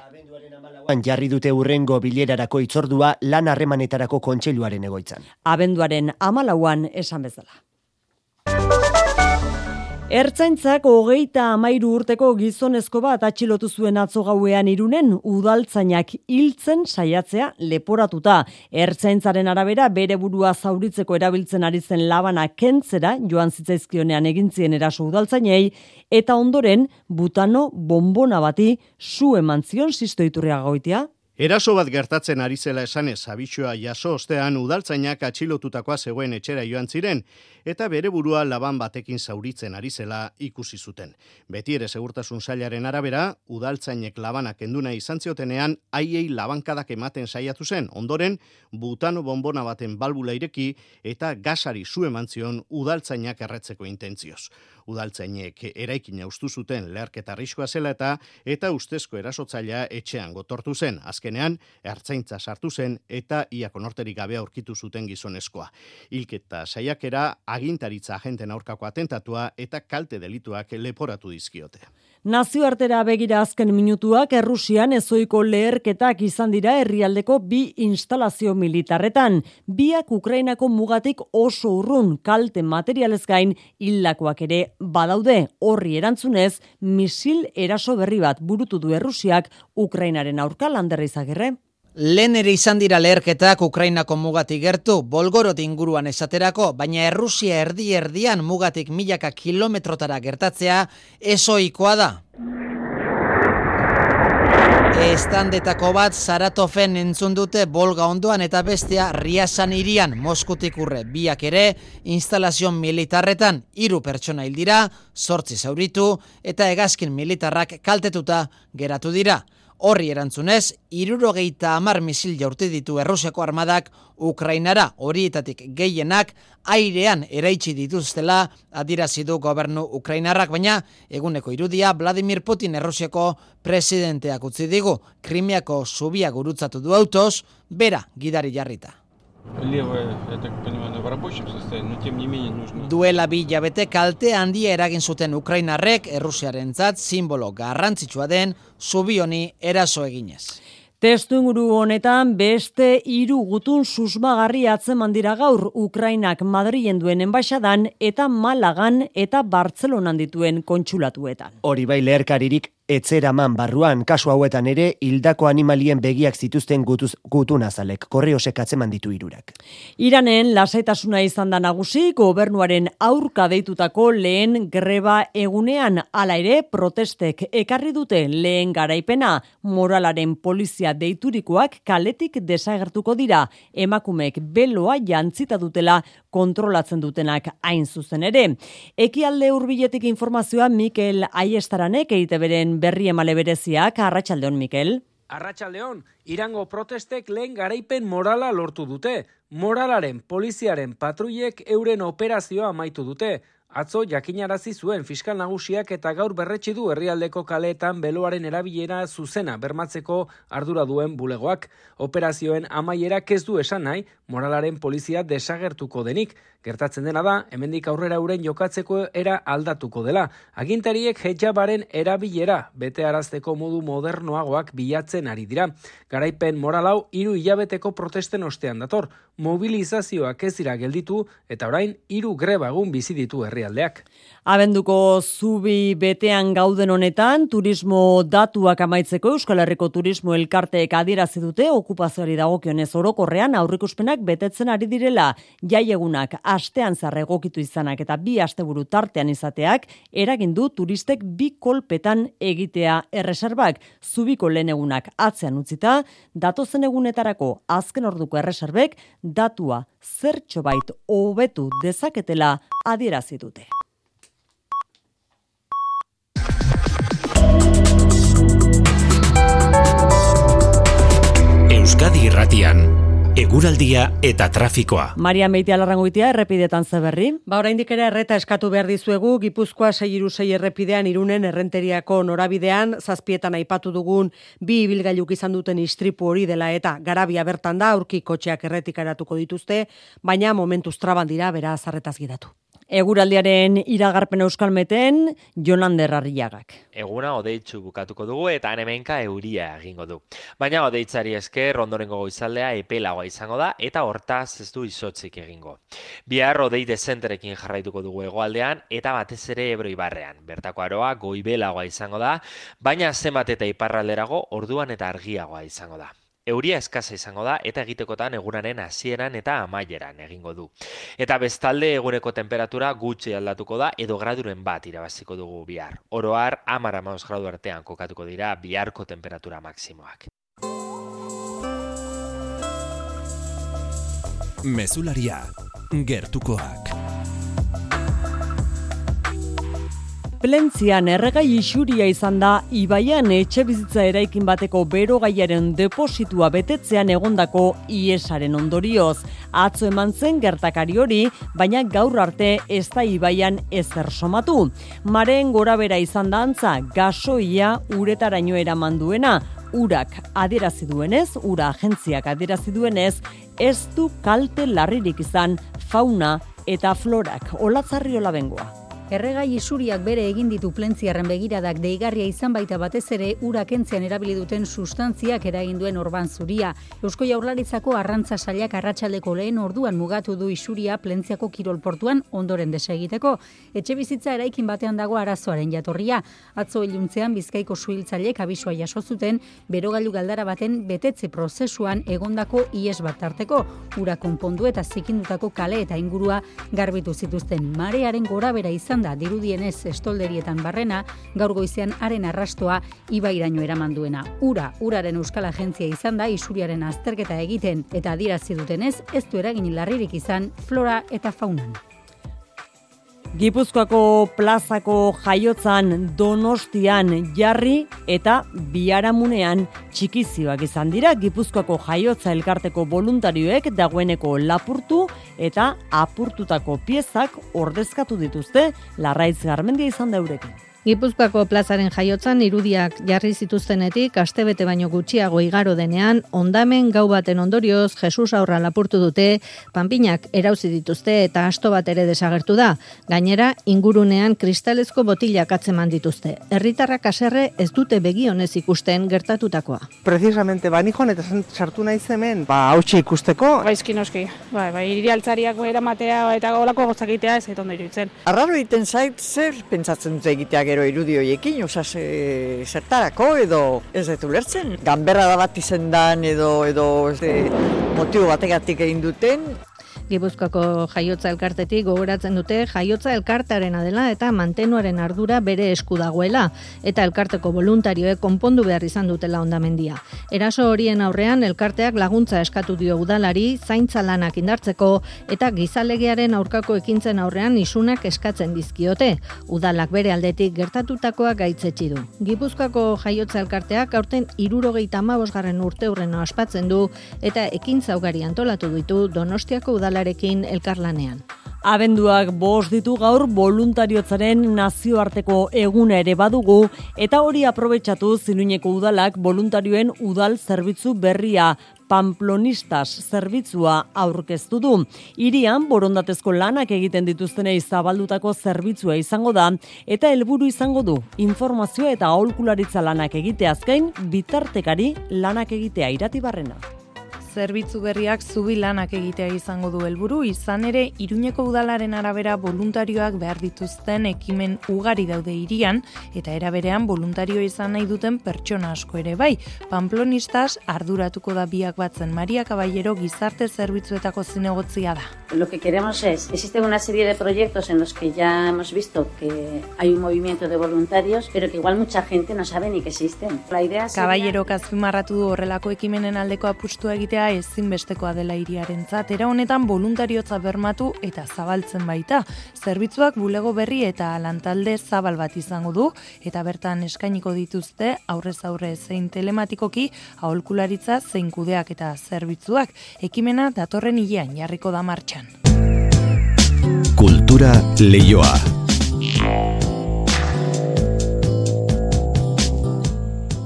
Jarri dute urrengo bilerarako itzordua lan harremanetarako kontseiluaren egoitzan. Abenduaren amalauan esan bezala. Ertzaintzak hogeita amairu urteko gizonezko bat atxilotu zuen atzo gauean irunen udaltzainak hiltzen saiatzea leporatuta. Ertzaintzaren arabera bere burua zauritzeko erabiltzen ari zen labana kentzera joan zitzaizkionean egintzien eraso udaltzainei eta ondoren butano bombona bati zu eman zion zistoiturria goitia. Eraso bat gertatzen ari zela esanez, abitsua jaso ostean udaltzainak atxilotutakoa zegoen etxera joan ziren, eta bere burua laban batekin zauritzen ari zela ikusi zuten. Beti ere segurtasun sailaren arabera, udaltzainek labanak enduna izan ziotenean, aiei labankadak ematen saiatu zen, ondoren, butano bombona baten balbula ireki, eta gasari zu eman zion udaltzainak erretzeko intentzioz udaltzainek eraikina ustu zuten leherketa arriskoa zela eta eta ustezko erasotzailea etxean gotortu zen. Azkenean, ertzaintza sartu zen eta ia konorterik gabe aurkitu zuten gizonezkoa. Hilketa saiakera agintaritza agenten aurkako atentatua eta kalte delituak leporatu dizkiote. Nazioartera begira azken minutuak Errusian ezoiko leherketak izan dira herrialdeko bi instalazio militarretan. Biak Ukrainako mugatik oso urrun kalte materialez gain hildakoak ere badaude. Horri erantzunez, misil eraso berri bat burutu du Errusiak Ukrainaren aurka landerri zagirre. Lehen ere izan dira leherketak Ukrainako mugatik gertu, bolgorot inguruan esaterako, baina Errusia erdi erdian mugatik milaka kilometrotara gertatzea esoikoa da. Estandetako bat Saratofen entzun dute Bolga ondoan eta bestea Riasan irian Moskutik urre biak ere instalazio militarretan hiru pertsona hil dira, zortzi zauritu eta hegazkin militarrak kaltetuta geratu dira. Horri erantzunez, irurogeita amar misil jaurti ditu Errusiako armadak Ukrainara horietatik gehienak airean eraitsi dituztela adirazi du gobernu Ukrainarrak, baina eguneko irudia Vladimir Putin Errusiako presidenteak utzi digu, Krimiako zubia gurutzatu du autoz, bera gidari jarrita. Duela bi jabete kalte handia eragin zuten Ukrainarrek Errusiarentzat simbolo garrantzitsua den zubioni eraso eginez. Testu inguru honetan beste hiru gutun susmagarri atzeman dira gaur Ukrainak Madrilen duen enbaixadan eta Malagan eta Bartzelonan dituen kontsulatuetan. Hori bai leherkaririk etzeraman barruan kasu hauetan ere hildako animalien begiak zituzten gutuz, gutun azalek, korreosek atzeman ditu irurak. Iranen lasaitasuna izan da nagusi gobernuaren aurka deitutako lehen greba egunean hala ere protestek ekarri dute lehen garaipena moralaren polizia deiturikoak kaletik desagertuko dira emakumeek beloa jantzita dutela kontrolatzen dutenak hain zuzen ere. Ekialde hurbiletik informazioa Mikel Aiestaranek eite beren berri emale bereziak, arratsaldeon Mikel. Arratxaldeon, irango protestek lehen garaipen morala lortu dute. Moralaren, poliziaren, patruiek euren operazioa amaitu dute. Atzo jakinarazi zuen fiskal nagusiak eta gaur berretsi du herrialdeko kaleetan beloaren erabilera zuzena bermatzeko ardura duen bulegoak. Operazioen amaiera ez du esan nahi, moralaren polizia desagertuko denik. Gertatzen dena da, hemendik aurrera uren jokatzeko era aldatuko dela. Agintariek hejabaren erabilera bete arazteko modu modernoagoak bilatzen ari dira. Garaipen moralau hiru hilabeteko protesten ostean dator. Mobilizazioak ez dira gelditu eta orain hiru greba egun bizi ditu herrialdeak. Abenduko zubi betean gauden honetan, turismo datuak amaitzeko Euskal Herriko Turismo Elkarteek adierazi dute okupazioari dagokionez orokorrean aurrikuspenak betetzen ari direla jaiegunak astean zar egokitu izanak eta bi asteburu tartean izateak eragin du turistek bi kolpetan egitea erreserbak zubiko lehen egunak atzean utzita datozen egunetarako azken orduko erreserbek datua zertxo bait hobetu dezaketela adierazi dute. Euskadi Irratian Eguraldia eta trafikoa. Maria Meitia larrangoitia errepidetan zeberri. Ba oraindik ere erreta eskatu behar dizuegu Gipuzkoa 6 errepidean irunen errenteriako norabidean zazpietan aipatu dugun bi ibilgailuk izan duten istripu hori dela eta garabia bertan da aurki kotxeak erretikaratuko dituzte, baina momentuz traban dira bera zarretaz gidatu. Eguraldiaren iragarpen euskalmeten Jonander Arriagak. Eguna odeitzu bukatuko dugu eta hemenka euria egingo du. Baina odeitzari esker ondorengo goizaldea epelagoa izango da eta hortaz ez du izotzik egingo. Bihar odei dezenterekin jarraituko dugu egoaldean eta batez ere ebro ibarrean. Bertako aroa goibelagoa izango da, baina zenbat eta iparralderago orduan eta argiagoa izango da. Euria eskasa izango da eta egitekotan egunaren hasieran eta amaieran egingo du. Eta bestalde eguneko temperatura gutxi aldatuko da edo graduren bat irabaziko dugu bihar. Oroar amara maus gradu artean kokatuko dira biharko temperatura maksimoak. Mesularia, gertukoak. Plentzian erregai isuria izan da Ibaian etxe bizitza eraikin bateko berogaiaren depositua betetzean egondako iesaren ondorioz. Atzo eman zen gertakari hori, baina gaur arte ez da Ibaian ezer somatu. Maren gora izan da antza, gasoia uretaraino eraman duena, urak adierazi duenez, ura agentziak adierazi duenez, ez du kalte larririk izan fauna eta florak. Olatzarri bengoa. Erregai isuriak bere egin ditu plentziarren begiradak deigarria izan baita batez ere ura kentzean erabili duten sustantziak eragin duen orban zuria. Eusko Jaurlaritzako arrantza sailak arratsaldeko lehen orduan mugatu du isuria plentziako kirolportuan ondoren desegiteko. Etxe bizitza eraikin batean dago arazoaren jatorria. Atzo iluntzean Bizkaiko suhiltzailek abisua jaso zuten berogailu galdara baten betetze prozesuan egondako ies bat tarteko. Ura konpondu eta zikindutako kale eta ingurua garbitu zituzten marearen gorabera izan da dirudienez estolderietan barrena, gaur goizean haren arrastoa ibairaino eraman duena. Ura, uraren euskal agentzia izan da isuriaren azterketa egiten eta adirazi dutenez ez du eragin larririk izan flora eta faunan. Gipuzkoako plazako jaiotzan donostian jarri eta biaramunean txikizioak izan dira Gipuzkoako jaiotza elkarteko voluntarioek dagoeneko lapurtu eta apurtutako piezak ordezkatu dituzte larraitz garmendia izan daurekin. Gipuzkoako plazaren jaiotzan irudiak jarri zituztenetik astebete baino gutxiago igaro denean ondamen gau baten ondorioz Jesus aurra lapurtu dute panpinak erauzi dituzte eta asto bat ere desagertu da. Gainera ingurunean kristalezko botilak atzeman dituzte. Herritarrak haserre ez dute begionez ikusten gertatutakoa. Precisamente banijon eta sartu naiz hemen. Ba hautsi ikusteko. Gaizki noski. Bai bai hiri altzariak eramatea eta golako gozakitea ez ondo iruditzen. Arraro egiten zait zer pentsatzen dute egitea gero irudi hoiekin, oza, zertarako edo ez dut ulertzen. Ganberra da bat izendan edo, edo ez motibo bategatik egin duten, Gipuzkoako jaiotza elkartetik gogoratzen dute jaiotza elkartearena dela eta mantenuaren ardura bere esku dagoela eta elkarteko voluntarioek konpondu behar izan dutela ondamendia. Eraso horien aurrean elkarteak laguntza eskatu dio udalari zaintza lanak indartzeko eta gizalegearen aurkako ekintzen aurrean isunak eskatzen dizkiote. Udalak bere aldetik gertatutakoa gaitzetsi du. Gipuzkoako jaiotza elkarteak aurten irurogeita amabosgarren urte hurrena ospatzen du eta ekintza ugari antolatu ditu Donostiako udala udalarekin elkarlanean. Abenduak bost ditu gaur voluntariotzaren nazioarteko eguna ere badugu eta hori aprobetsatu zinuineko udalak voluntarioen udal zerbitzu berria Pamplonistas zerbitzua aurkeztu du. Irian borondatezko lanak egiten dituztenei zabaldutako zerbitzua izango da eta helburu izango du informazio eta aholkularitza lanak egiteazkein bitartekari lanak egitea iratibarrena zerbitzu berriak zubi lanak egitea izango du helburu izan ere Iruñeko udalaren arabera voluntarioak behar dituzten ekimen ugari daude irian eta eraberean voluntario izan nahi duten pertsona asko ere bai. Pamplonistas arduratuko da biak batzen Maria Caballero gizarte zerbitzuetako zinegotzia da. Lo que queremos es, existe una serie de proyectos en los que ya hemos visto que hay un movimiento de voluntarios, pero que igual mucha gente no sabe ni que existen. La idea sería... Caballero kazpimarratu du horrelako ekimenen aldeko apustu egitea ezinbestekoa dela iriarentzat. Era honetan voluntariotza bermatu eta zabaltzen baita. Zerbitzuak bulego berri eta lantalde zabal bat izango du eta bertan eskainiko dituzte aurrez aurre zein telematikoki aholkularitza zein kudeak eta zerbitzuak. Ekimena datorren hilean jarriko da martxan. Kultura leioa.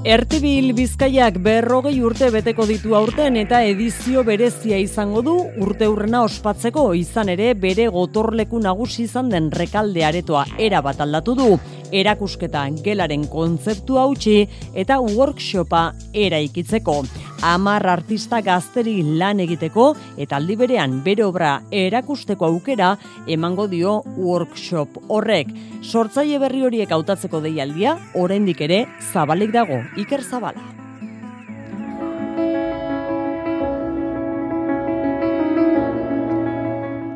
Ertibil Bizkaiak berrogei urte beteko ditu aurten eta edizio berezia izango du urte urrena ospatzeko izan ere bere gotorleku nagusi izan den rekalde aretoa. Era bat aldatu du erakusketa gelaren kontzeptu hautsi eta workshopa eraikitzeko. Amar artista gazteri lan egiteko eta aldi berean bere obra erakusteko aukera emango dio workshop horrek. Sortzaile berri horiek hautatzeko deialdia oraindik ere zabalik dago. Iker Zabala.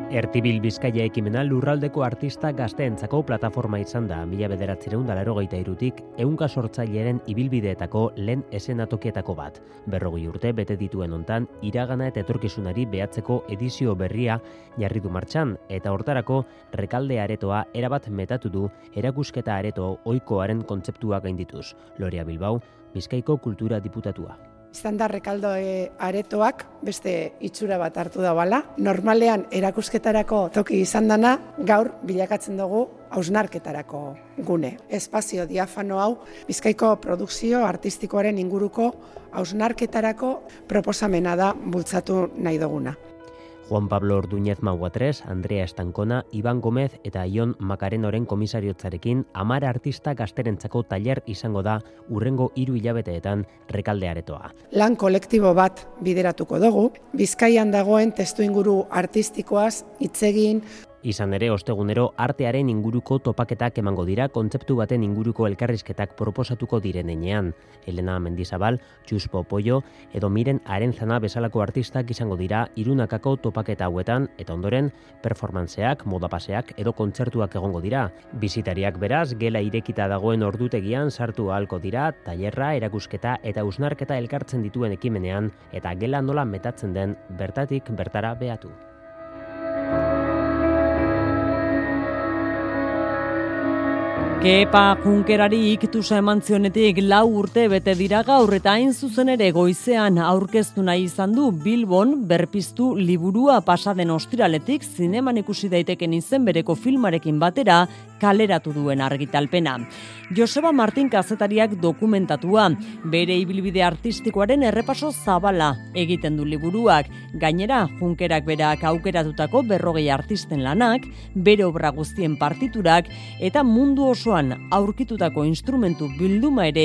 Ertibil Bizkaia ekimena lurraldeko artista gazteentzako plataforma izan da mila bederatzireun dalaro gaita irutik eunka sortzaileren ibilbideetako lehen esenatokietako bat. Berrogi urte bete dituen ontan iragana eta etorkizunari behatzeko edizio berria jarri du martxan eta hortarako rekalde aretoa erabat metatu du erakusketa areto oikoaren kontzeptua gaindituz. Loria Bilbao, Bizkaiko kultura diputatua izan da rekaldo e, aretoak beste itxura bat hartu da bala. Normalean erakusketarako toki izan dana, gaur bilakatzen dugu hausnarketarako gune. Espazio diafano hau, bizkaiko produkzio artistikoaren inguruko hausnarketarako proposamena da bultzatu nahi duguna. Juan Pablo Orduñez Maguatres, Andrea Estankona, Iban Gomez eta Ion Makarenoren komisariotzarekin amar artista gazterentzako taller izango da urrengo hiru hilabeteetan rekalde aretoa. Lan kolektibo bat bideratuko dugu, Bizkaian dagoen testu inguru artistikoaz itzegin, Izan ere, ostegunero artearen inguruko topaketak emango dira kontzeptu baten inguruko elkarrizketak proposatuko direnean. Elena Mendizabal, Txuspo Pollo, edo Miren Arenzana bezalako artistak izango dira irunakako topaketa hauetan, eta ondoren, performantzeak, modapaseak edo kontzertuak egongo dira. Bizitariak beraz, gela irekita dagoen ordutegian sartu ahalko dira, tailerra, erakusketa eta usnarketa elkartzen dituen ekimenean, eta gela nola metatzen den bertatik bertara behatu. Kepa Junkerari iktusa eman zionetik lau urte bete dira gaur eta hain zuzen ere goizean aurkeztu nahi izan du Bilbon berpiztu liburua pasaden ostiraletik zineman ikusi daiteken izen bereko filmarekin batera kaleratu duen argitalpena. Joseba Martin kazetariak dokumentatua, bere ibilbide artistikoaren errepaso zabala egiten du liburuak, gainera Junkerak berak aukeratutako berrogei artisten lanak, bere obra guztien partiturak eta mundu oso osoan aurkitutako instrumentu bilduma ere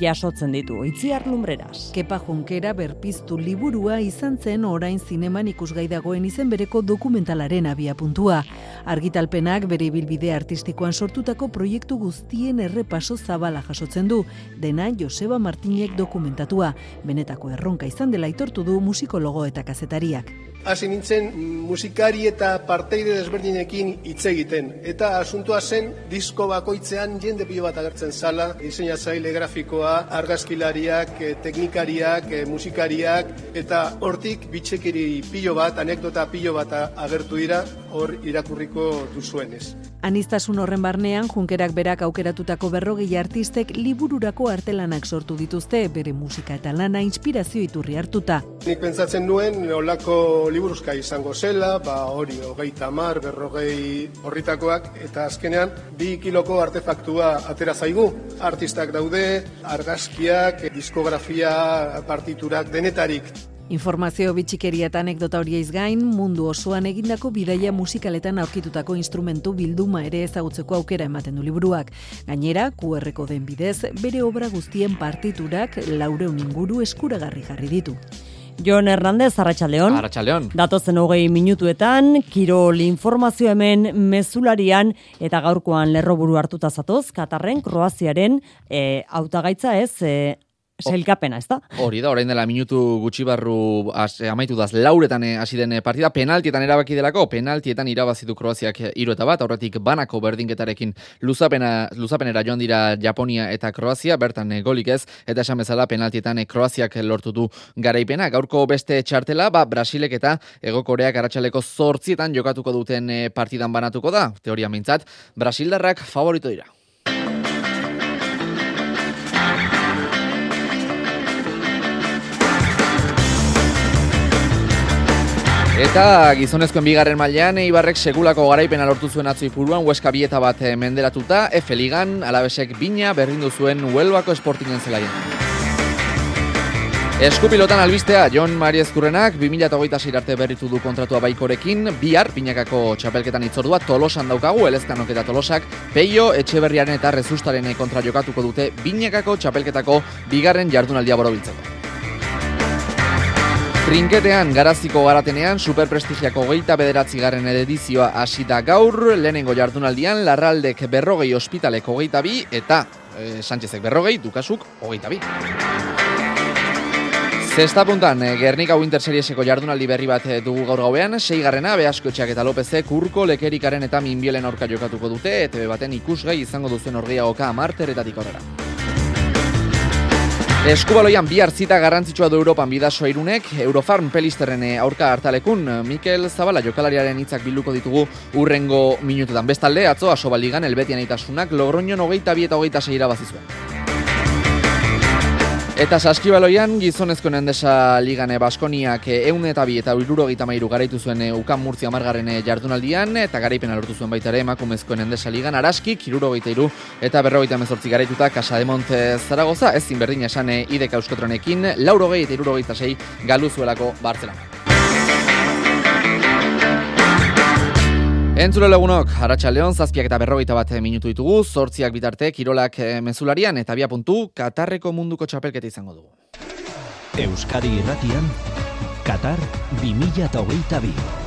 jasotzen ditu. Itziar lumbreras. Kepa Jonkera berpiztu liburua izan zen orain zineman ikusgai dagoen izen bereko dokumentalaren abia puntua. Argitalpenak bere bilbide artistikoan sortutako proiektu guztien errepaso zabala jasotzen du. Dena Joseba Martinek dokumentatua. Benetako erronka izan dela aitortu du musikologo eta kazetariak. Hasi nintzen musikari eta parteide desberdinekin hitz egiten. Eta asuntua zen disko bakoitzean jende pilo bat agertzen zala, diseinatzaile grafikoa, argazkilariak, eh, teknikariak, eh, musikariak, eta hortik bitxekiri pilo bat, anekdota pilo bat agertu dira, hor irakurriko duzuenez. Anistasun horren barnean, junkerak berak aukeratutako berrogei artistek libururako artelanak sortu dituzte, bere musika eta lana inspirazio iturri hartuta. Nik pentsatzen nuen, olako liburuzka izango zela, ba hori, hogei tamar, berrogei horritakoak, eta azkenean, bi kiloko artefaktua atera zaigu. Artistak daude, argazkiak, diskografia, partiturak, denetarik. Informazio bitxikeria eta anekdota hori gain, mundu osoan egindako bidaia musikaletan aurkitutako instrumentu bilduma ere ezagutzeko aukera ematen du liburuak. Gainera, QR-ko den bidez, bere obra guztien partiturak laureun inguru eskuragarri jarri ditu. Jon Hernandez, Arratxaldeon. Arratxaldeon. Datozen hogei minutuetan, kirol informazio hemen mezularian eta gaurkoan lerroburu hartuta zatoz, Katarren, Kroaziaren, e, autagaitza ez, e, Sailkapena, ez da? Hori da, orain dela minutu gutxi barru az, eh, amaitu daz lauretan eh, hasi den eh, partida, penaltietan erabaki delako, penaltietan irabazitu Kroaziak hiru eta bat, aurretik banako berdinketarekin luzapena, luzapenera joan dira Japonia eta Kroazia, bertan golik ez, eta esan bezala penaltietan Kroaziak lortu du garaipena. Gaurko beste txartela, ba, Brasilek eta Egokoreak aratsaleko zortzietan jokatuko duten partidan banatuko da, teoria mintzat, Brasildarrak favorito dira. Eta gizonezkoen bigarren mailean Eibarrek segulako garaipena lortu zuen atzo ipuruan Huesca bieta bat eh, menderatuta F Ligan alabesek bina berrindu zuen Huelbako esportinen zelaien. Eskupilotan albistea, John Mari Ezkurrenak 2008 arte berritu du kontratua baikorekin, bihar, pinakako txapelketan itzordua, tolosan daukagu, elezkanok eta tolosak, peio, etxeberriaren eta rezustaren kontra jokatuko dute, binakako txapelketako bigarren jardunaldia borobiltzeko. Trinketean, garaziko garatenean, superprestigiako geita bederatzi garren edizioa asita gaur, lehenengo jardunaldian, larraldek berrogei ospitaleko geita bi, eta e, Sánchezek berrogei, dukasuk, hogeita bi. Zesta puntan, e, Gernika Winter Serieseko jardunaldi berri bat e, dugu gaur gauean, sei garrena, Beaskotxeak eta Lopezek, Urko, Lekerikaren eta Minbielen aurka jokatuko dute, eta baten ikusgai izango duzen orgeagoka amarteretatik horrela. Eskubaloian bihar zita garrantzitsua du Europan bidasoa irunek, Eurofarm pelisterren aurka hartalekun, Mikel Zabala jokalariaren hitzak bilduko ditugu urrengo minututan. Bestalde, atzo, aso baligan, elbetian eitasunak, logroño nogeita bi eta hogeita seira bazizuen. Eta saskibaloian gizonezko endesa ligane Baskoniak eun eta bi eta ururo mairu garaitu zuen eh, Ukan Murtzia margarren eh, jardunaldian eta garaipen lortu zuen baita ere emakumezkoen endesa ligan araski, kiruro iru eta berrogeita mezortzi garaituta Casa de Monte Zaragoza, ez zinberdin esan eh, ideka euskotronekin, lauro eta iruro sei galu zuelako Bartzelona. Entzule lagunok, Aratxa Leon, zazpiak eta berrogeita bat minutu ditugu, zortziak bitarte, kirolak eh, mezularian eta bia puntu, Katarreko munduko txapelketa izango dugu. Euskadi irratian, Katar 2022.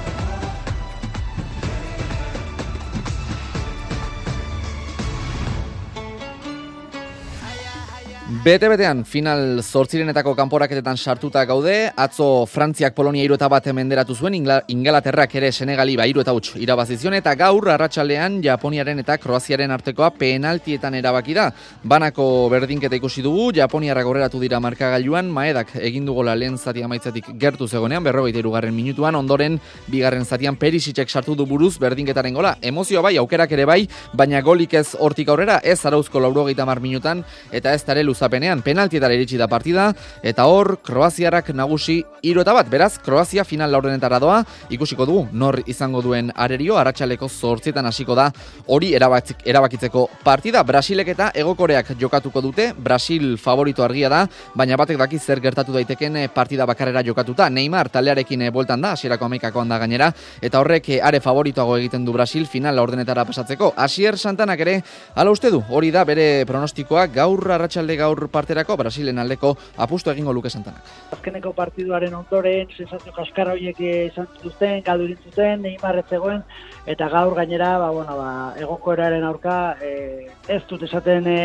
Bete-betean, final zortzirenetako kanporaketetan sartuta gaude, atzo Frantziak Polonia iru eta bat emenderatu zuen, Ingalaterrak ere Senegali ba iru eta huts irabazizion, eta gaur arratsalean Japoniaren eta Kroaziaren artekoa penaltietan erabaki da. Banako berdinketa ikusi dugu, Japoniarrak aurreratu dira markagailuan, maedak egindu gola lehen zati amaitzetik gertu zegonean, berrogeita irugarren minutuan, ondoren bigarren zatian Perisicek sartu du buruz berdinketaren gola. Emozio bai, aukerak ere bai, baina golik ez hortik aurrera, ez arauzko laurogeita mar minutan, eta ez tare luzapenean penaltietara iritsi da partida eta hor Kroaziarrak nagusi hiru eta bat. Beraz, Kroazia final laurdenetara doa, ikusiko dugu nor izango duen arerio arratsaleko 8 hasiko da hori erabakitzeko partida. Brasilek eta Egokoreak jokatuko dute. Brasil favorito argia da, baina batek daki zer gertatu daiteken partida bakarrera jokatuta. Neymar taldearekin bueltan da, hasierako amaikakoan da gainera eta horrek are favoritoago egiten du Brasil final laurdenetara pasatzeko. Asier Santanak ere hala uste du. Hori da bere pronostikoa gaur arratsalde gaur gaur parterako Brasilen aldeko apustu egingo luke santanak. Azkeneko partiduaren ondoren, sensazio kaskarra horiek izan zuten, galdu zuten, Neymar zegoen, eta gaur gainera, ba, bueno, ba, egokoeraren aurka, e, ez dut esaten e,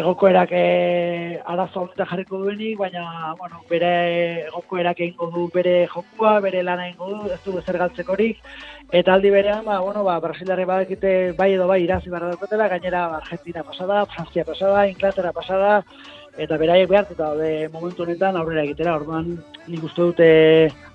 egokoerak e, arazo honetan jarriko duenik, baina, bueno, bere egokoerak egingo du bere jokua, bere lana egingo du, ez du bezer galtzekorik, eta aldi berean, ba, bueno, ba, Brasilari badakite bai edo bai irazi barra daukatela, gainera ba, Argentina pasada, Frantzia pasada, Inglaterra pasada, eta beraiek behar, eta momentu honetan aurrera egitera, orduan nik uste dute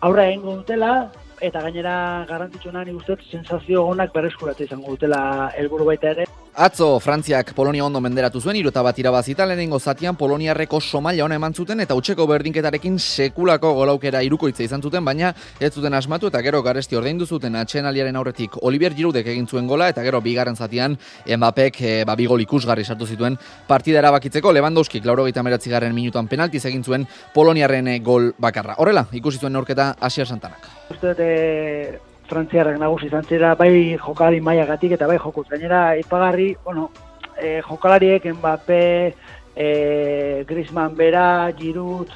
aurra egingo dutela, eta gainera garrantzitsuna ni ustez sensazio onak berreskuratu izango dutela helburu baita ere. Atzo Frantziak Polonia ondo menderatu zuen hiru bat irabazita lehenengo zatian Poloniarreko somalia ona eman zuten eta utzeko berdinketarekin sekulako golaukera irukoitza izan zuten baina ez zuten asmatu eta gero garesti ordaindu zuten atxenaliaren aurretik Olivier Giroudek egin zuen gola eta gero bigarren zatian Mbappek e, ba bigol ikusgarri sartu zituen partida erabakitzeko Lewandowski 89garren minutuan penalti egin zuen Poloniarren eh, gol bakarra. Horrela ikusi zuen neurketa Asier Santanak. Uste dute frantziarrak nagusi izan zera, bai jokalari maiagatik eta bai jokuz. Gainera, ipagarri, bueno, e, jokalariek Mbappé, e, Griezmann bera, Giroud,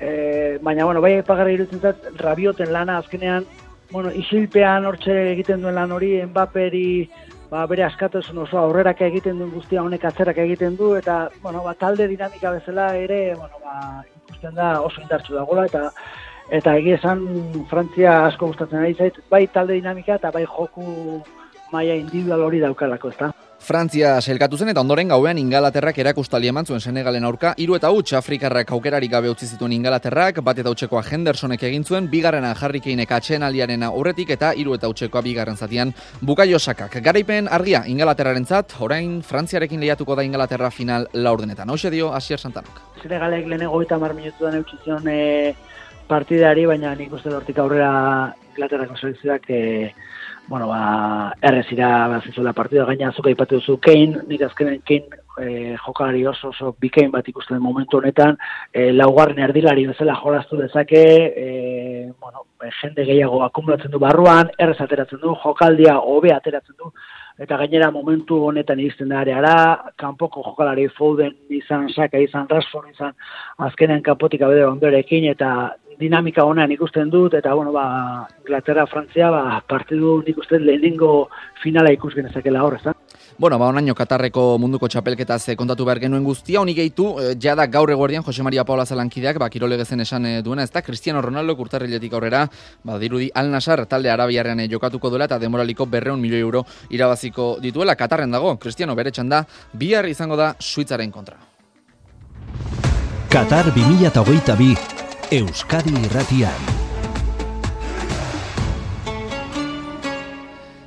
e, baina, bueno, bai ipagarri irutzen zat, rabioten lana azkenean, bueno, isilpean hortxe egiten duen lan hori, Mbapperi, ba, bere askatasun oso aurrerak egiten duen guztia honek atzerak egiten du, eta, bueno, ba, talde dinamika bezala ere, bueno, ba, ikusten da oso indartsu dagoela, eta eta egia esan Frantzia asko gustatzen ari zait, bai talde dinamika eta bai joku maila individual hori daukalako, ezta? Frantzia selkatu zen eta ondoren gauean Ingalaterrak erakustali eman zuen Senegalen aurka, hiru eta huts Afrikarrak aukerarik gabe utzi zituen Ingalaterrak, bat eta utzekoa Hendersonek egin zuen, bigarrena Harry Kaneinek atxeen aldiaren aurretik eta hiru eta utzekoa bigarren zatian Bukaio Sakak. Garaipen argia Ingalaterrarentzat, orain Frantziarekin lehiatuko da Ingalaterra final laurdenetan. Hau dio Asier Santanok. Senegalek lehenego eta mar minutuan eutxizion e, partidari, baina nik uste dortik aurrera Inglaterrako selekzioak e, bueno, ba, errezira bazizuela partida, gaina azuka ipatu duzu Kane, nik azkenen Kane e, jokalari oso oso bikain bat ikusten momentu honetan, e, laugarren erdilari bezala jolaztu dezake, e, bueno, jende gehiago akumulatzen du barruan, errez ateratzen du, jokaldia hobe ateratzen du, eta gainera momentu honetan izten da areara, kanpoko jokalari Foden izan, Saka izan, Rashford izan, azkenen kanpotik abede ondorekin, eta dinamika honean ikusten dut, eta, bueno, ba, Inglaterra, Frantzia, ba, partidu nik uste lehenengo finala ikus genezakela hor, ez Bueno, ba, onaino Katarreko munduko txapelketa ze kontatu behar genuen guztia, honi gehitu, eh, jada gaur eguerdian, Jose Maria Paula Zalankideak, ba, kirole gezen esan eh, duena, ez da, Cristiano Ronaldo kurtarriletik aurrera, ba, dirudi, Al Nasar, talde arabiarrean eh, jokatuko duela, eta demoraliko berreun milioi euro irabaziko dituela, Katarren dago, Cristiano bere txanda, bihar izango da Suitzaren kontra. Qatar 2022 Euskadi Irratian.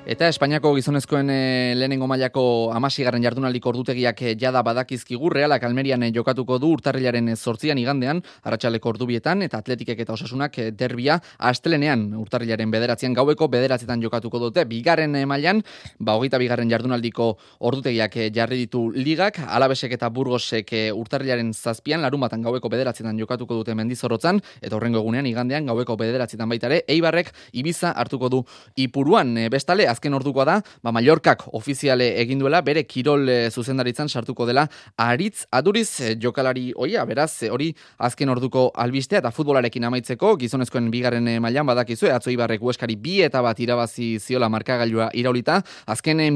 Eta Espainiako gizonezkoen e, lehenengo mailako amasigarren jardunaldiko ordutegiak e, jada badakizkigu realak almerian e, jokatuko du urtarrilaren zortzian igandean, arratsaleko ordubietan, eta atletikek eta osasunak derbia astelenean urtarrilaren bederatzean gaueko bederatzietan jokatuko dute. Bigarren mailan, ba, hogeita bigarren jardunaldiko ordutegiak jarri ditu ligak, alabesek eta burgosek urtarrilaren zazpian, larumatan gaueko bederatzietan jokatuko dute mendizorotzan, eta horrengo egunean igandean gaueko bederatzietan baitare, eibarrek Ibiza hartuko du ipuruan. Bestale, azken ordukoa da, ba Mallorcak ofiziale egin duela bere kirol e, zuzendaritzan sartuko dela Aritz Aduriz e, jokalari hoia, beraz e, hori azken orduko albistea eta futbolarekin amaitzeko gizonezkoen bigarren mailan badakizu atzo Ibarrek Hueskari bi eta bat irabazi ziola markagailua iraulita, azken e,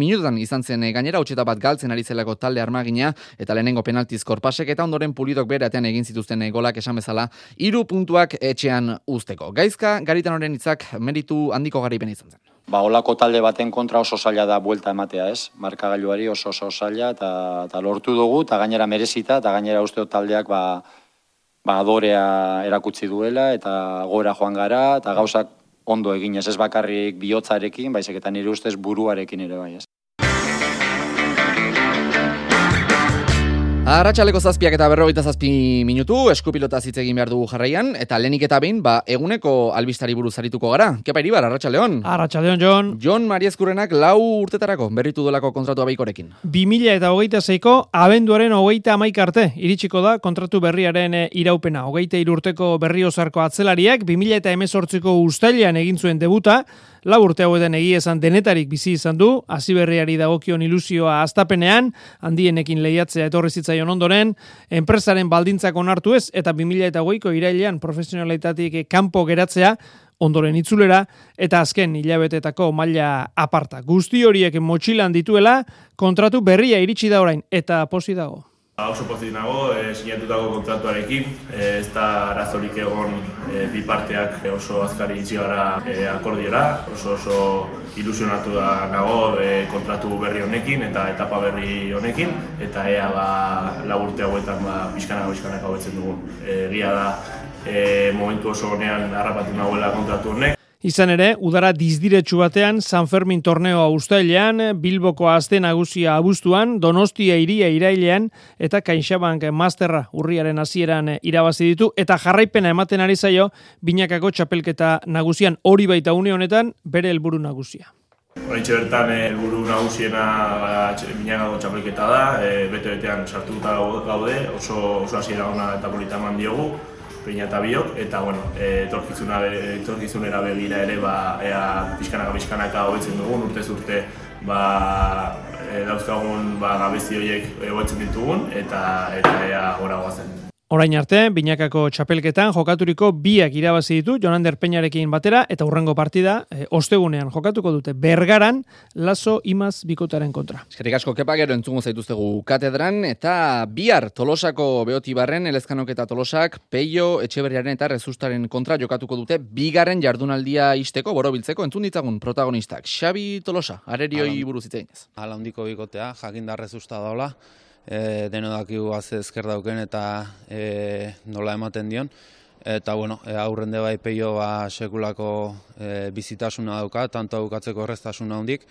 izan zen gainera utxeta bat galtzen ari zelako talde armagina eta lehenengo penaltiz korpasek eta ondoren pulidok bereatean egin zituzten golak esan bezala hiru puntuak etxean usteko. Gaizka garitan horren hitzak meritu handiko garipen izan zen ba, olako talde baten kontra oso zaila da buelta ematea, ez? Markagailuari oso oso zaila eta, eta lortu dugu eta gainera merezita eta gainera uste taldeak ba, ba adorea erakutsi duela eta gora joan gara eta gauzak ondo egin ez ez bakarrik bihotzarekin, baizik eta nire ustez buruarekin ere bai, ez? Arratxaleko zazpiak eta berrogeita zazpi minutu, eskupilota hitz egin behar dugu jarraian, eta lehenik eta bain, ba, eguneko albistari buruz zarituko gara. Kepa iribar, Arratxaleon? Arratxaleon, Jon. Jon Mariezkurrenak lau urtetarako, berritu dolako kontratu abaikorekin. 2000 eta hogeita zeiko, abenduaren hogeita amaik arte, iritsiko da kontratu berriaren eh, iraupena. Hogeita irurteko berriozarko atzelariak, 2000 eta emezortziko ustailean egin zuen debuta, lau urte hauetan egia esan denetarik bizi izan du, hasi berriari dagokion ilusioa astapenean, handienekin lehiatzea etorri zitzaion ondoren, enpresaren baldintzak onartu ez, eta 2008ko irailean profesionalitatik kanpo geratzea, ondoren itzulera, eta azken hilabetetako maila aparta. Guzti horiek motxilan dituela, kontratu berria iritsi da orain, eta posi dago. Ba, oso pozik nago, e, sinatutako kontratuarekin, e, ez da arazorik egon e, bi parteak oso azkari itxi gara e, akordiera, oso oso ilusionatu da nago e, kontratu berri honekin eta etapa berri honekin, eta ea ba, laburte hauetan ba, pixkanak pixkanak hau dugun. E, gia da, e, momentu oso honean harrapatu nagoela kontratu honek, Izan ere, udara dizdiretsu batean San Fermin torneoa ustailean, Bilboko azte nagusia abuztuan, Donostia iria irailean, eta Kainxabank Masterra urriaren hasieran irabazi ditu, eta jarraipena ematen ari zaio, binakako txapelketa nagusian. Hori baita une honetan, bere helburu nagusia. Horitxe bertan eh, helburu nagusiena ba, binakako txapelketa da, e, bete-betean sartuta gaude, oso, oso hasiera ona eta polita eman diogu, peina eta biok, eta bueno, e, etorkizuna, etorkizunera begira ere, ba, ea pixkanaka pixkanaka hobetzen dugun, urtez urte ba, e, dauzkagun ba, gabezi horiek hobetzen ditugun, eta, eta ea gora guazen. Orain arte, binakako txapelketan jokaturiko biak irabazi ditu Jonander Peñarekin batera eta urrengo partida e, ostegunean jokatuko dute bergaran laso imaz bikotaren kontra. Eskerik asko kepa gero entzungo zaituztegu katedran eta bihar tolosako beoti barren elezkanok eta tolosak peio etxeberriaren eta rezustaren kontra jokatuko dute bigarren jardunaldia isteko borobiltzeko entzun ditzagun protagonistak. Xabi Tolosa, arerioi buruz itzein Hala hondiko bikotea, jakinda rezusta daula e, deno dakigu azte ezker dauken eta e, nola ematen dion. Eta bueno, e, aurrende bai peio ba, sekulako e, bizitasuna dauka, tanto aukatzeko erreztasuna hondik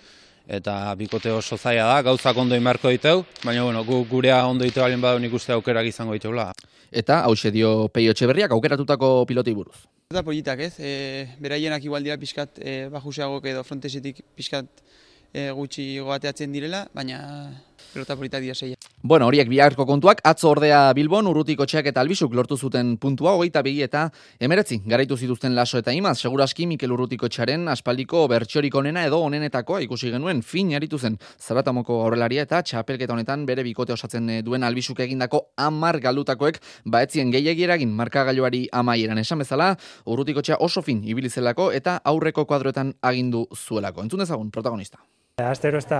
eta bikote oso zaila da, gauzak ondo imarko diteu, baina bueno, gu, gurea ondo ditu balen badu nik uste aukerak izango diteula. Eta hause dio peio txeberriak aukeratutako piloti buruz. Eta politak ez, e, beraienak igual dira pixkat e, bajuseagok edo frontesetik pixkat e, gutxi goateatzen direla, baina pelota politak dira zeia. Bueno, horiek biharko kontuak, atzo ordea Bilbon, urrutiko txeak eta albizuk lortu zuten puntua, hogeita begi eta emeretzi, garaitu zituzten laso eta imaz, seguraski Mikel urrutiko txaren aspaldiko bertxorik onena edo onenetakoa ikusi genuen fin jaritu zen zaratamoko horrelaria eta txapelketa honetan bere bikote osatzen eh, duen albizuk egindako amar galdutakoek baetzien gehiagieragin markagailuari amaieran esan bezala, urrutiko txea oso fin ibilizelako eta aurreko kuadroetan agindu zuelako. Entzun dezagun, protagonista. Astero ez da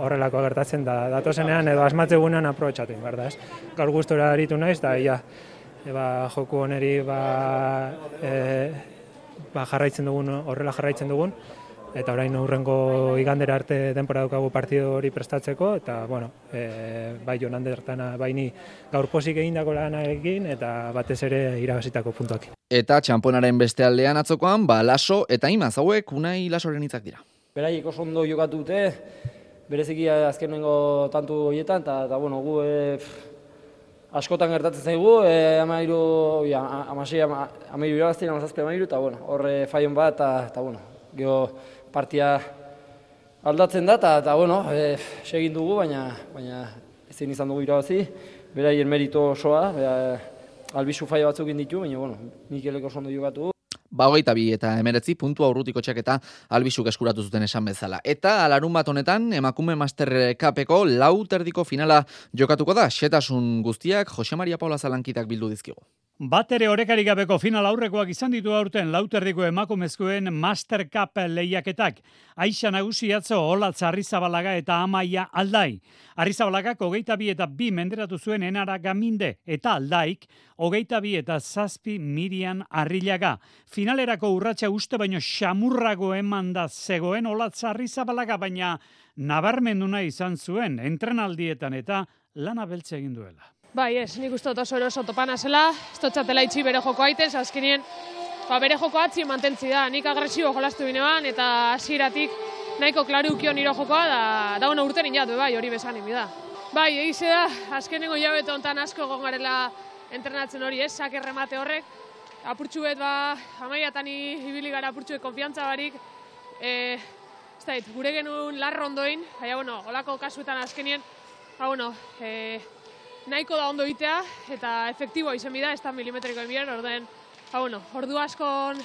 horrelako gertatzen da, datozenean edo asmatze gunean aprobetsatzen, berda ez? Gaur gustora aritu naiz, da, ia, eba, joku oneri ba, e, ba, jarraitzen dugun, horrela jarraitzen dugun, eta orain aurrengo igandera arte denpora dukagu partido hori prestatzeko, eta, bueno, e, bai joan handertana, bai ni gaur posik egindako lanarekin, eta batez ere irabazitako puntuak. Eta txamponaren beste aldean atzokoan, ba, laso eta imaz, hauek unai lasoren hitzak dira beraiek oso ondo jokatu dute, bereziki azken nengo tantu horietan, eta, bueno, gu e, askotan gertatzen zaigu, e, amairu, ja, amasei, amairu irabazten, amazazpe amairu, eta, bueno, horre faion bat, eta, eta bueno, geho partia aldatzen da, eta, bueno, e, segin dugu, baina, baina ezin izan dugu irabazi, beraien merito osoa, bera, albizu faio batzuk ditu, baina, bueno, Mikeleko oso ondo jokatu ba hogeita bi eta emeretzi puntu aurrutiko txak eta albizuk eskuratu zuten esan bezala. Eta alarun bat honetan emakume master kapeko lau terdiko finala jokatuko da, xetasun guztiak Jose Maria Paula Zalankitak bildu dizkigu. Bat ere horrekari gabeko final aurrekoak izan ditu aurten lauterdiko emakumezkoen Master Cup lehiaketak. Aixa nagusi atzo Olatz Arrizabalaga eta Amaia Aldai. Arrizabalaga hogeita bi eta bi menderatu zuen enara gaminde eta Aldaik hogeita bi eta zazpi Mirian Arrilaga. Finalerako urratsa uste baino xamurrago eman da zegoen Olatz Arrizabalaga baina nabarmendu nahi izan zuen entrenaldietan eta lana beltze egin duela. Bai, ez, nik uste oso eroso topana zela, ez txatela itxi bere joko aiten, azkenien, ba, bere joko atzi mantentzi da, nik agresibo jolastu binean, eta hasieratik nahiko klaru ukion niro jokoa, da, da bueno, urten inatu, bai, hori besan da. Bai, egize da, azkenengo jabete honetan asko gongarela entrenatzen hori, ez, sak erremate horrek, apurtxu bet, ba, amaiatan ibili gara apurtxu bet konfiantza barik, e, ez da, gure genuen larrondoin, baina, bueno, olako kasuetan azkenien, ba, bueno, e, nahiko da ondo egitea eta efektiboa izan bida, ez da milimetriko emiren, orden, ba, bueno, ordu askon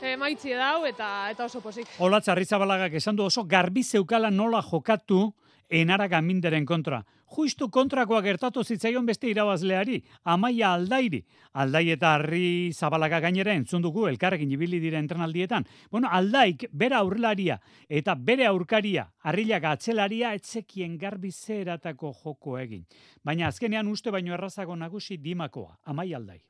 e, maitzi dau eta eta oso pozik. Olatz Arrizabalaga esan du oso garbi zeukala nola jokatu enara gaminderen kontra. Justu kontrakoa gertatu zitzaion beste irabazleari, amaia aldairi. Aldai eta harri zabalaga gainera entzun dugu elkarrekin ibili dire entrenaldietan. Bueno, aldaik bera aurlaria eta bere aurkaria, harrilak atzelaria, etzekien garbi zeratako joko egin. Baina azkenean uste baino errazago nagusi dimakoa, amaia aldai.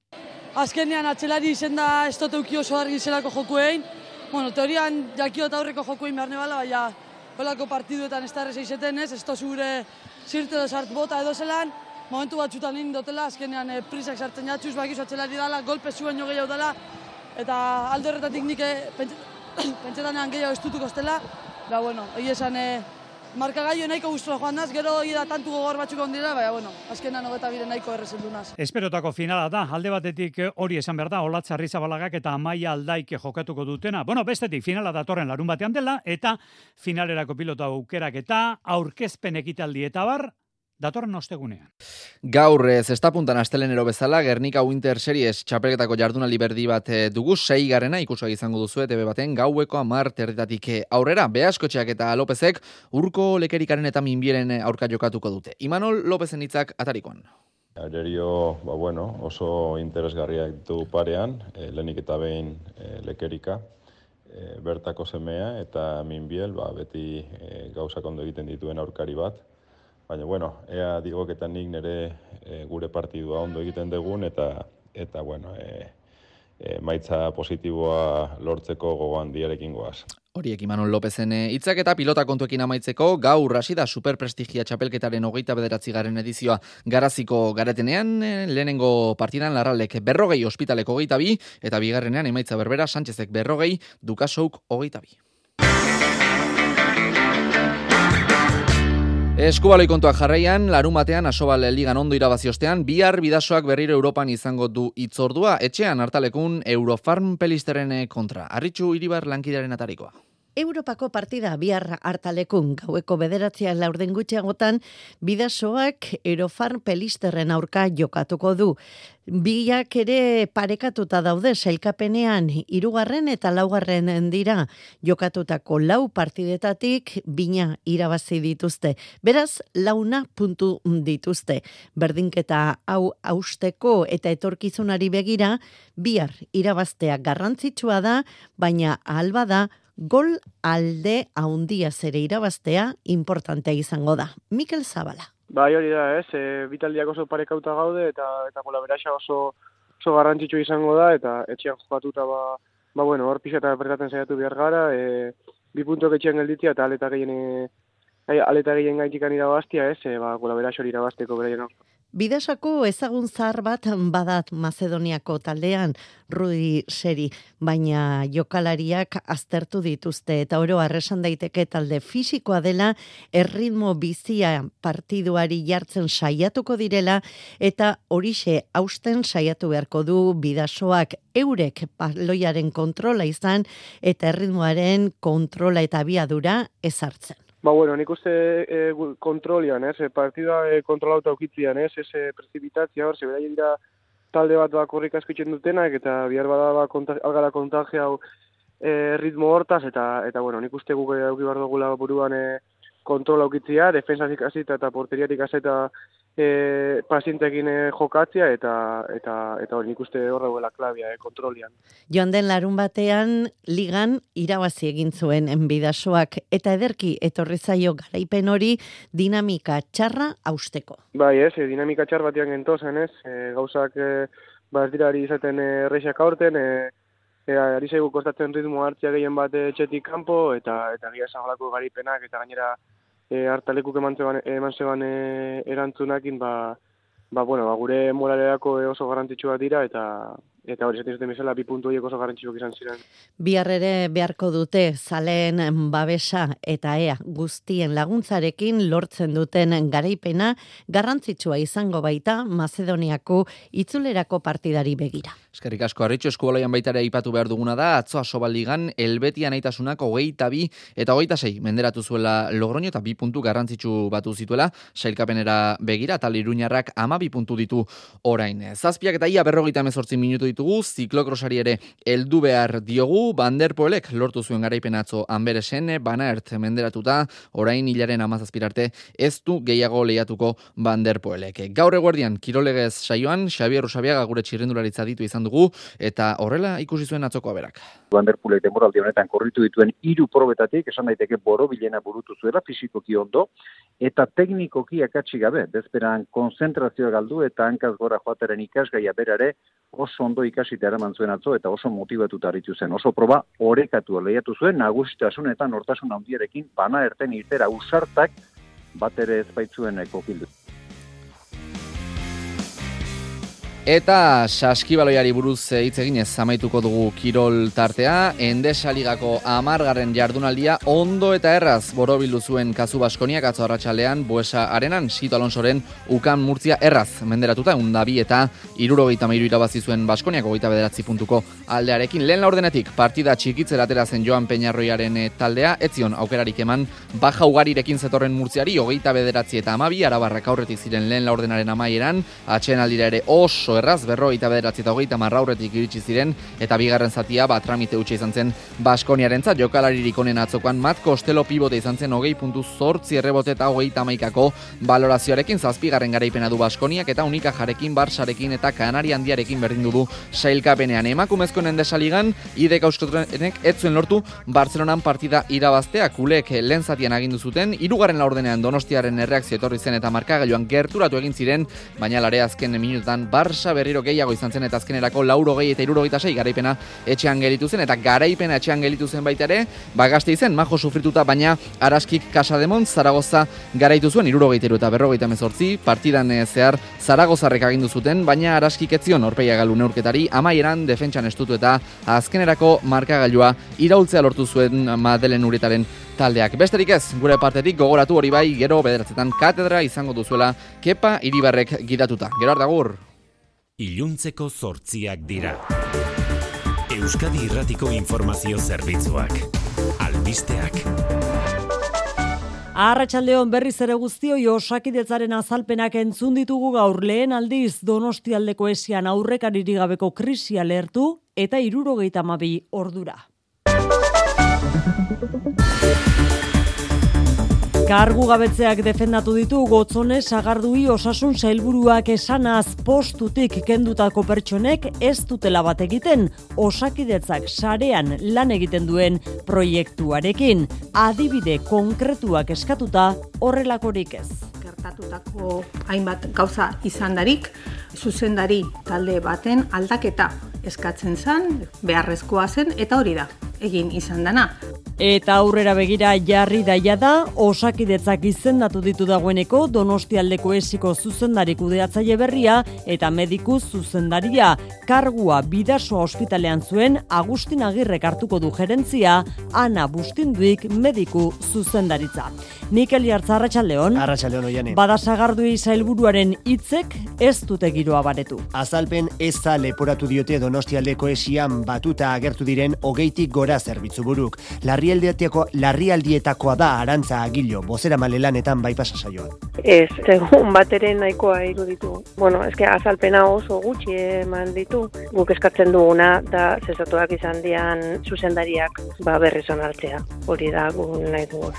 Azkenean atzelari izen da oso argi zelako jokuein. Bueno, teorian jakio eta aurreko jokuein behar nebala, baina holako partiduetan ez da erreza izeten ez, ez zure zirte edo sartu bota edo zelan, momentu batzutan egin dutela, azkenean e, prisak sartzen jatxuz, bakizu atzelari dela, golpe zuen jo gehiago dela, eta alde horretatik nik eh, pentsetanean gehiago estutuko estela, da bueno, egia esan e, markagailo nahiko gustura joan naz, gero da tantu gogor batzuk ondira, baina, bueno, azkenan hogeta bire nahiko errezendu naz. Esperotako finala da, alde batetik eh, hori esan behar da, Olatza Arrizabalagak eta Amaia Aldaik jokatuko dutena. Bueno, bestetik finala datorren larun batean dela, eta finalerako pilota aukerak eta aurkezpen ekitaldi eta bar, datorren ostegunean. Gaur ez estapuntan astelenero bezala, Gernika Winter Series txapelketako jardunaldi berdi bat eh, dugu, sei garena ikusak izango duzu, ebe baten gaueko amar terdetatik eh, aurrera, behaskotxeak eta Lopezek urko lekerikaren eta minbieren eh, aurka jokatuko dute. Imanol Lopezen hitzak atarikoan. Arerio, ba bueno, oso interesgarriak ditu parean, e, lehenik eta behin lekerika, bertako semea eta minbiel, ba, beti e, gauzak ondo egiten dituen aurkari bat, baina bueno, ea digok eta nik nire e, gure partidua ondo egiten dugun eta eta bueno, e, e, maitza positiboa lortzeko gogoan diarekin goaz. Horiek Imanol Lopezen hitzak eta pilota kontuekin amaitzeko gaur hasi da superprestigia txapelketaren hogeita bederatzi garen edizioa garaziko garetenean lehenengo partidan larralek berrogei ospitaleko hogeita bi eta bigarrenean emaitza berbera Sánchezek berrogei dukasouk hogeita bi. Eskubaloi kontuak jarraian, larun batean asobal ligan ondo irabaziostean, bihar bidasoak berriro Europan izango du itzordua, etxean hartalekun Eurofarm pelisteren kontra. Arritxu iribar lankidaren atarikoa. Europako partida bihar hartalekun gaueko bederatzea laurden gutxiagotan bidasoak Eurofarm pelisterren aurka jokatuko du. Biak ere parekatuta daude sailkapenean hirugarren eta laugarren dira jokatutako lau partidetatik bina irabazi dituzte. Beraz, launa puntu dituzte. Berdinketa hau austeko eta etorkizunari begira, bihar irabaztea garrantzitsua da, baina alba da gol alde haundia zere irabaztea importantea izango da. Mikel Zabala. Bai hori da, ez, e, bitaldiak oso parekauta gaude eta eta kolaborazioa oso oso garrantzitsu izango da eta etxean jokatuta ba, ba bueno, hor pixeta apertatzen saiatu behar gara, e, bi puntok etxean gelditzea eta aleta gehien e, aleta gehien gaitikan irabaztia, ez, e, ba, kolaborazioa irabazteko beraien Bidasako ezagun zahar bat badat Macedoniako taldean Rudi Seri, baina jokalariak aztertu dituzte eta oro arresan daiteke talde fisikoa dela erritmo bizia partiduari jartzen saiatuko direla eta horixe hausten saiatu beharko du bidasoak eurek paloiaren kontrola izan eta erritmoaren kontrola eta biadura ezartzen. Ba, bueno, nik uste e, kontrolian, ez, e, partida e, kontrolauta ukitzian, ez, ez e, prezipitatzia hor, zebera dira talde bat da korrik askitzen dutenak, eta bihar bada ba, konta, algara kontagia hau e, ritmo hortaz, eta, eta bueno, nik uste guke auki dugula buruan e, kontrola ukitzia, defensatik hasita eta porteriatik hasita e, pazientekin e, jokatzea eta eta eta hori ikuste hor dagoela klabia e, kontrolian. Joan den larun batean ligan irabazi egin zuen enbidasoak eta ederki etorri zaio garaipen hori dinamika txarra austeko. Bai, ez, e, dinamika txar batean gentozen, ez, e, gauzak e, ba ez dira izaten errexak aurten, e, e, ari zaigu kostatzen ritmo hartzia gehien bat etxetik kanpo eta eta gira esan garaipenak eta gainera e, hartalekuk eman zeban, eman zeban e, erantzunakin, ba, ba, bueno, ba, gure moralerako oso garrantzitsua dira, eta eta hori esaten zuten bezala bi puntu horiek oso garrantzitsuak izan ziren. Bihar ere beharko dute zaleen babesa eta ea guztien laguntzarekin lortzen duten garaipena garrantzitsua izango baita Macedoniako itzulerako partidari begira. Eskerrik asko, arritxo eskubalaian baitare aipatu behar duguna da, atzo asobaligan, elbetian aitasunak hogeita bi eta hogeita sei menderatu zuela logroño eta bi puntu garrantzitsu batu zituela, sailkapenera begira, eta liruñarrak ama bi puntu ditu orain. Zazpiak eta ia berrogeita mezortzi minutu ditugu, ziklokrosari ere heldu behar diogu, Banderpoelek lortu zuen garaipen atzo Anberesen, Banaert menderatuta, orain hilaren amazazpirarte ez du gehiago lehiatuko Banderpoelek. Gaur eguerdian, kirolegez saioan, Xabier Rosabiaga gure txirrendularitza ditu izan dugu, eta horrela ikusi zuen atzoko aberak. Banderpulek demoraldi honetan korritu dituen hiru probetatik, esan daiteke boro bilena burutu zuela, fisikoki ondo, eta teknikoki akatsi gabe, bezperan konzentrazioa galdu eta hankaz gora joateren ikasgaia berare oso ondo ikasita eraman zuen atzo eta oso motivatuta aritu zen. Oso proba orekatu lehiatu zuen, nagusitasun eta nortasun handiarekin bana erten irtera usartak bat ere ezbaitzuen kokildu. Eta saskibaloiari buruz hitz eginez amaituko dugu kirol tartea, Endesaligako amargarren jardunaldia ondo eta erraz borobildu zuen kazu baskoniak atzo arratsalean Buesa Arenan, Sito Alonsoren ukan murtzia erraz menderatuta, undabi eta irurogeita meiru irabazi zuen baskoniak ogeita bederatzi puntuko aldearekin. Lehen laurdenetik partida txikitzera atera zen Joan Peñarroiaren eh, taldea, etzion aukerarik eman baja ugarirekin zetorren murtziari, ogeita bederatzi eta amabi, arabarrak aurretik ziren lehen laurdenaren amaieran, atxen aldira ere oso erraz, berro eta bederatzi eta hogeita marraurretik iritsi ziren, eta bigarren zatia bat tramite utxe izan zen Baskoniaren zat, jokalaririk onen atzokoan, mat kostelo pibote izan zen hogei puntu zortzi errebote eta hogei tamaikako balorazioarekin zazpigarren garaipena du Baskoniak eta unika jarekin, barsarekin eta kanari handiarekin berdin du sailkapenean. Emakumezkoen endesaligan, idek auskotrenek etzuen lortu Barcelonan partida irabaztea, kulek lehen zatian agindu zuten, irugarren laurdenean donostiaren erreakzio etorri zen eta markagailuan gerturatu egin ziren, baina lare azken minutan Barça Barça berriro gehiago izan zen eta azkenerako lauro gehi eta iruro sei garaipena etxean gelitu zen eta garaipena etxean gelitu zen baita ere bagazte izen, majo sufrituta baina araskik kasa demon Zaragoza garaitu zuen iruro gehi eta berrogeita mezortzi partidan eh, zehar Zaragozarrek agindu zuten baina araskik etzion orpeia galu neurketari amaieran defentsan estutu eta azkenerako markagailua iraultzea lortu zuen Madelen uretaren taldeak. Besterik ez, gure partetik gogoratu hori bai, gero bederatzetan katedra izango duzuela kepa iribarrek gidatuta. Gero hartagur! Iluntzeko zortziak dira. Euskadi Irratiko Informazio Zerbitzuak. Albisteak. Arratxaldeon berriz ere guztioi osakidetzaren azalpenak entzun ditugu gaur lehen aldiz donostialdeko esian aurrekariri gabeko krisia lertu eta irurogeita mabi ordura. Kargu gabetzeak defendatu ditu gotzone sagardui osasun sailburuak esanaz postutik kendutako pertsonek ez dutela bat egiten osakidetzak sarean lan egiten duen proiektuarekin. Adibide konkretuak eskatuta horrelakorik ez. Gertatutako hainbat gauza izandarik, zuzendari talde baten aldaketa eskatzen zen, beharrezkoa zen, eta hori da, egin izan dana. Eta aurrera begira jarri daia da, osakidetzak izendatu ditu dagoeneko donostialdeko esiko zuzendari kudeatzaile berria eta mediku zuzendaria. Kargua bidasoa ospitalean zuen Agustin Agirrek hartuko du gerentzia, Ana Bustinduik mediku zuzendaritza. Nikel Jartza Arratxaldeon, Arratxaldeon oianen. Badasagardu izailburuaren hitzek ez dute giroa baretu. Azalpen ez da leporatu diote donostialdeko esian batuta agertu diren hogeitik gora zerbitzu buruk. Larri larrialdietako larrialdietakoa da arantza agilo, bozera malelanetan bai pasa saioan. Ez, segun bateren nahikoa iruditu. Bueno, eske azalpena oso gutxi eman ditu. Guk eskatzen duguna da zesatuak izan dian zuzendariak ba berriz onartzea. Hori da gu nahi dugu.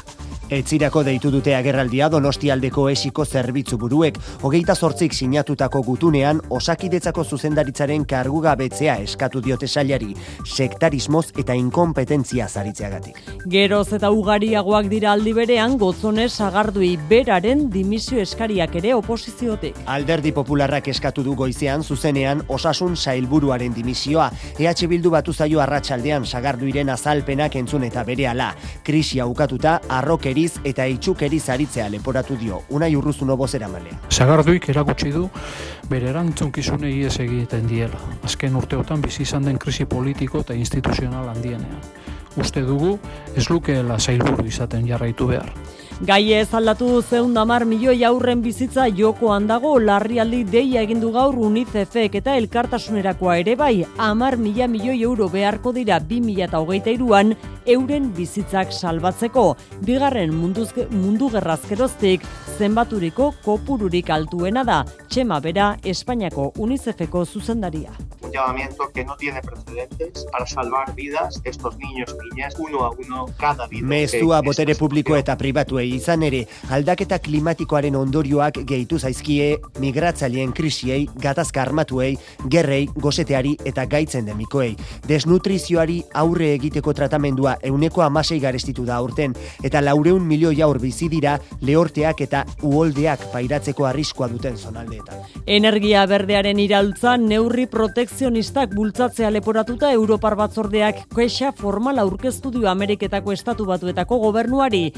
Etzirako deitu dute agerraldia donostialdeko esiko zerbitzu buruek, hogeita zortzik sinatutako gutunean osakidetzako zuzendaritzaren kargugabetzea eskatu diote sailari, sektarismoz eta inkompetentzia zaritzeagatik. Geroz eta ugariagoak dira aldi berean, gotzone sagardui beraren dimisio eskariak ere oposiziotik. Alderdi popularrak eskatu du goizean zuzenean osasun sailburuaren dimisioa, EH Bildu batu zaio arratsaldean sagarduiren azalpenak entzun eta berehala, krisia ukatuta arrokeri eta itxukeriz aritzea leporatu dio, unai urruzuno bozera malea. Zagarduik erakutsi du, bere erantzunkizunei ez egiten diela. Azken urteotan bizi izan den krisi politiko eta instituzional handienean. Uste dugu, ez lukeela zailburu izaten jarraitu behar. Gai ez aldatu zeun damar milioi aurren bizitza jokoan dago larrialdi deia egindu gaur UNICEFek eta elkartasunerakoa ere bai, amar mila milioi euro beharko dira bi mila eta hogeita iruan euren bizitzak salbatzeko. Bigarren munduz, mundu gerrazkeroztik zenbaturiko kopururik altuena da, txema bera Espainiako UNICEFeko zuzendaria. un llamamiento que no tiene precedentes para salvar vidas estos niños y niñas uno a uno cada vida. Mezua que botere esta publiko eta pribatuei izan ere, aldaketa klimatikoaren ondorioak gehitu zaizkie migratzaileen krisiei, gatazka armatuei, gerrei, gozeteari eta gaitzen demikoei. Desnutrizioari aurre egiteko tratamendua euneko amasei garestitu da aurten, eta laureun milioi aur bizi dira lehorteak eta uholdeak pairatzeko arriskoa duten zonaldeetan. Energia berdearen iraultza neurri protekzionistak bultzatzea leporatuta Europar batzordeak kexa formal aurkeztu dio Ameriketako estatu batuetako gobernuari.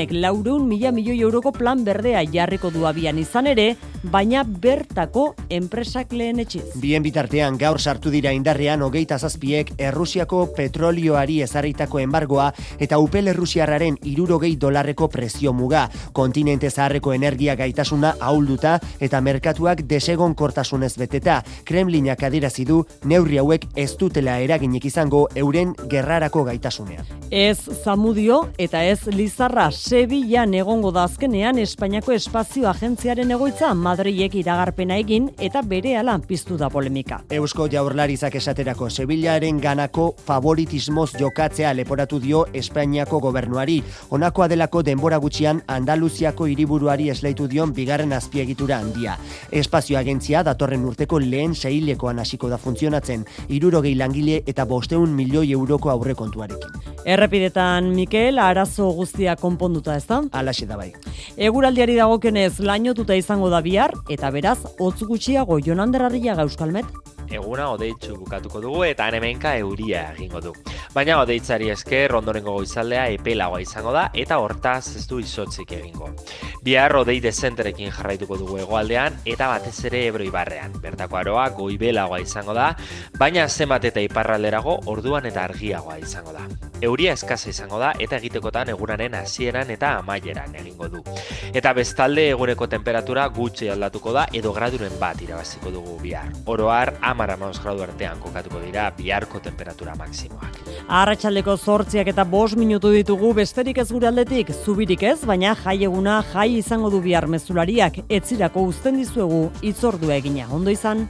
Washingtonek laureun mila milioi euroko plan berdea jarriko du abian. Izan ere, baina bertako enpresak lehen etxiz. Bien bitartean gaur sartu dira indarrean hogeita zazpiek Errusiako petrolioari ezarritako embargoa eta upel Errusiarraren irurogei dolarreko prezio muga. Kontinente zaharreko energia gaitasuna ahulduta eta merkatuak desegon kortasunez beteta. Kremlinak adirazi du neurri hauek ez dutela eraginik izango euren gerrarako gaitasunean. Ez Zamudio eta ez Lizarra Sevillan egongo da azkenean Espainiako Espazio Agentziaren egoitza Madrilek iragarpena egin eta berehala piztu da polemika. Eusko jaurlarizak esaterako Sevillaren ganako favoritismoz jokatzea leporatu dio Espainiako gobernuari. Honakoa delako denbora gutxian Andaluziako hiriburuari esleitu dion bigarren azpiegitura handia. Espazio agentzia datorren urteko lehen seilekoan hasiko da funtzionatzen, irurogei langile eta bosteun milioi euroko aurrekontuarekin. Errepidetan Mikel arazo guztia konponduta ez da? Alaxe da bai. Eguraldiari dagokenez lainotuta izango da bihar eta beraz hotz gutxiago Jonander Arriaga Euskalmet. Eguna odeitzu bukatuko dugu eta hemenka euria egingo du. Baina odeitzari esker ondorengo goizaldea epelagoa izango da eta hortaz ez du izotzik egingo. Bihar odei dezenterekin jarraituko dugu hegoaldean eta batez ere Ebro ibarrean. Bertako aroa goibelagoa izango da, baina zenbat eta iparralderago orduan eta argiagoa izango da. Euria eskasa izango da eta egitekotan egunaren hasieran eta amaieran egingo du. Eta bestalde eguneko temperatura gutxi aldatuko da edo graduren bat irabaziko dugu bihar. Oroar amara gradu artean kokatuko dira biharko temperatura maksimoak. Arratsaldeko zortziak eta bost minutu ditugu besterik ez gure aldetik, zubirik ez, baina jai eguna jai izango du bihar mezulariak, etzirako uzten dizuegu itzordua egina. Ondo izan?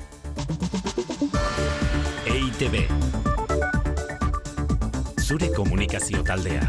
EITB Zure komunikazio taldea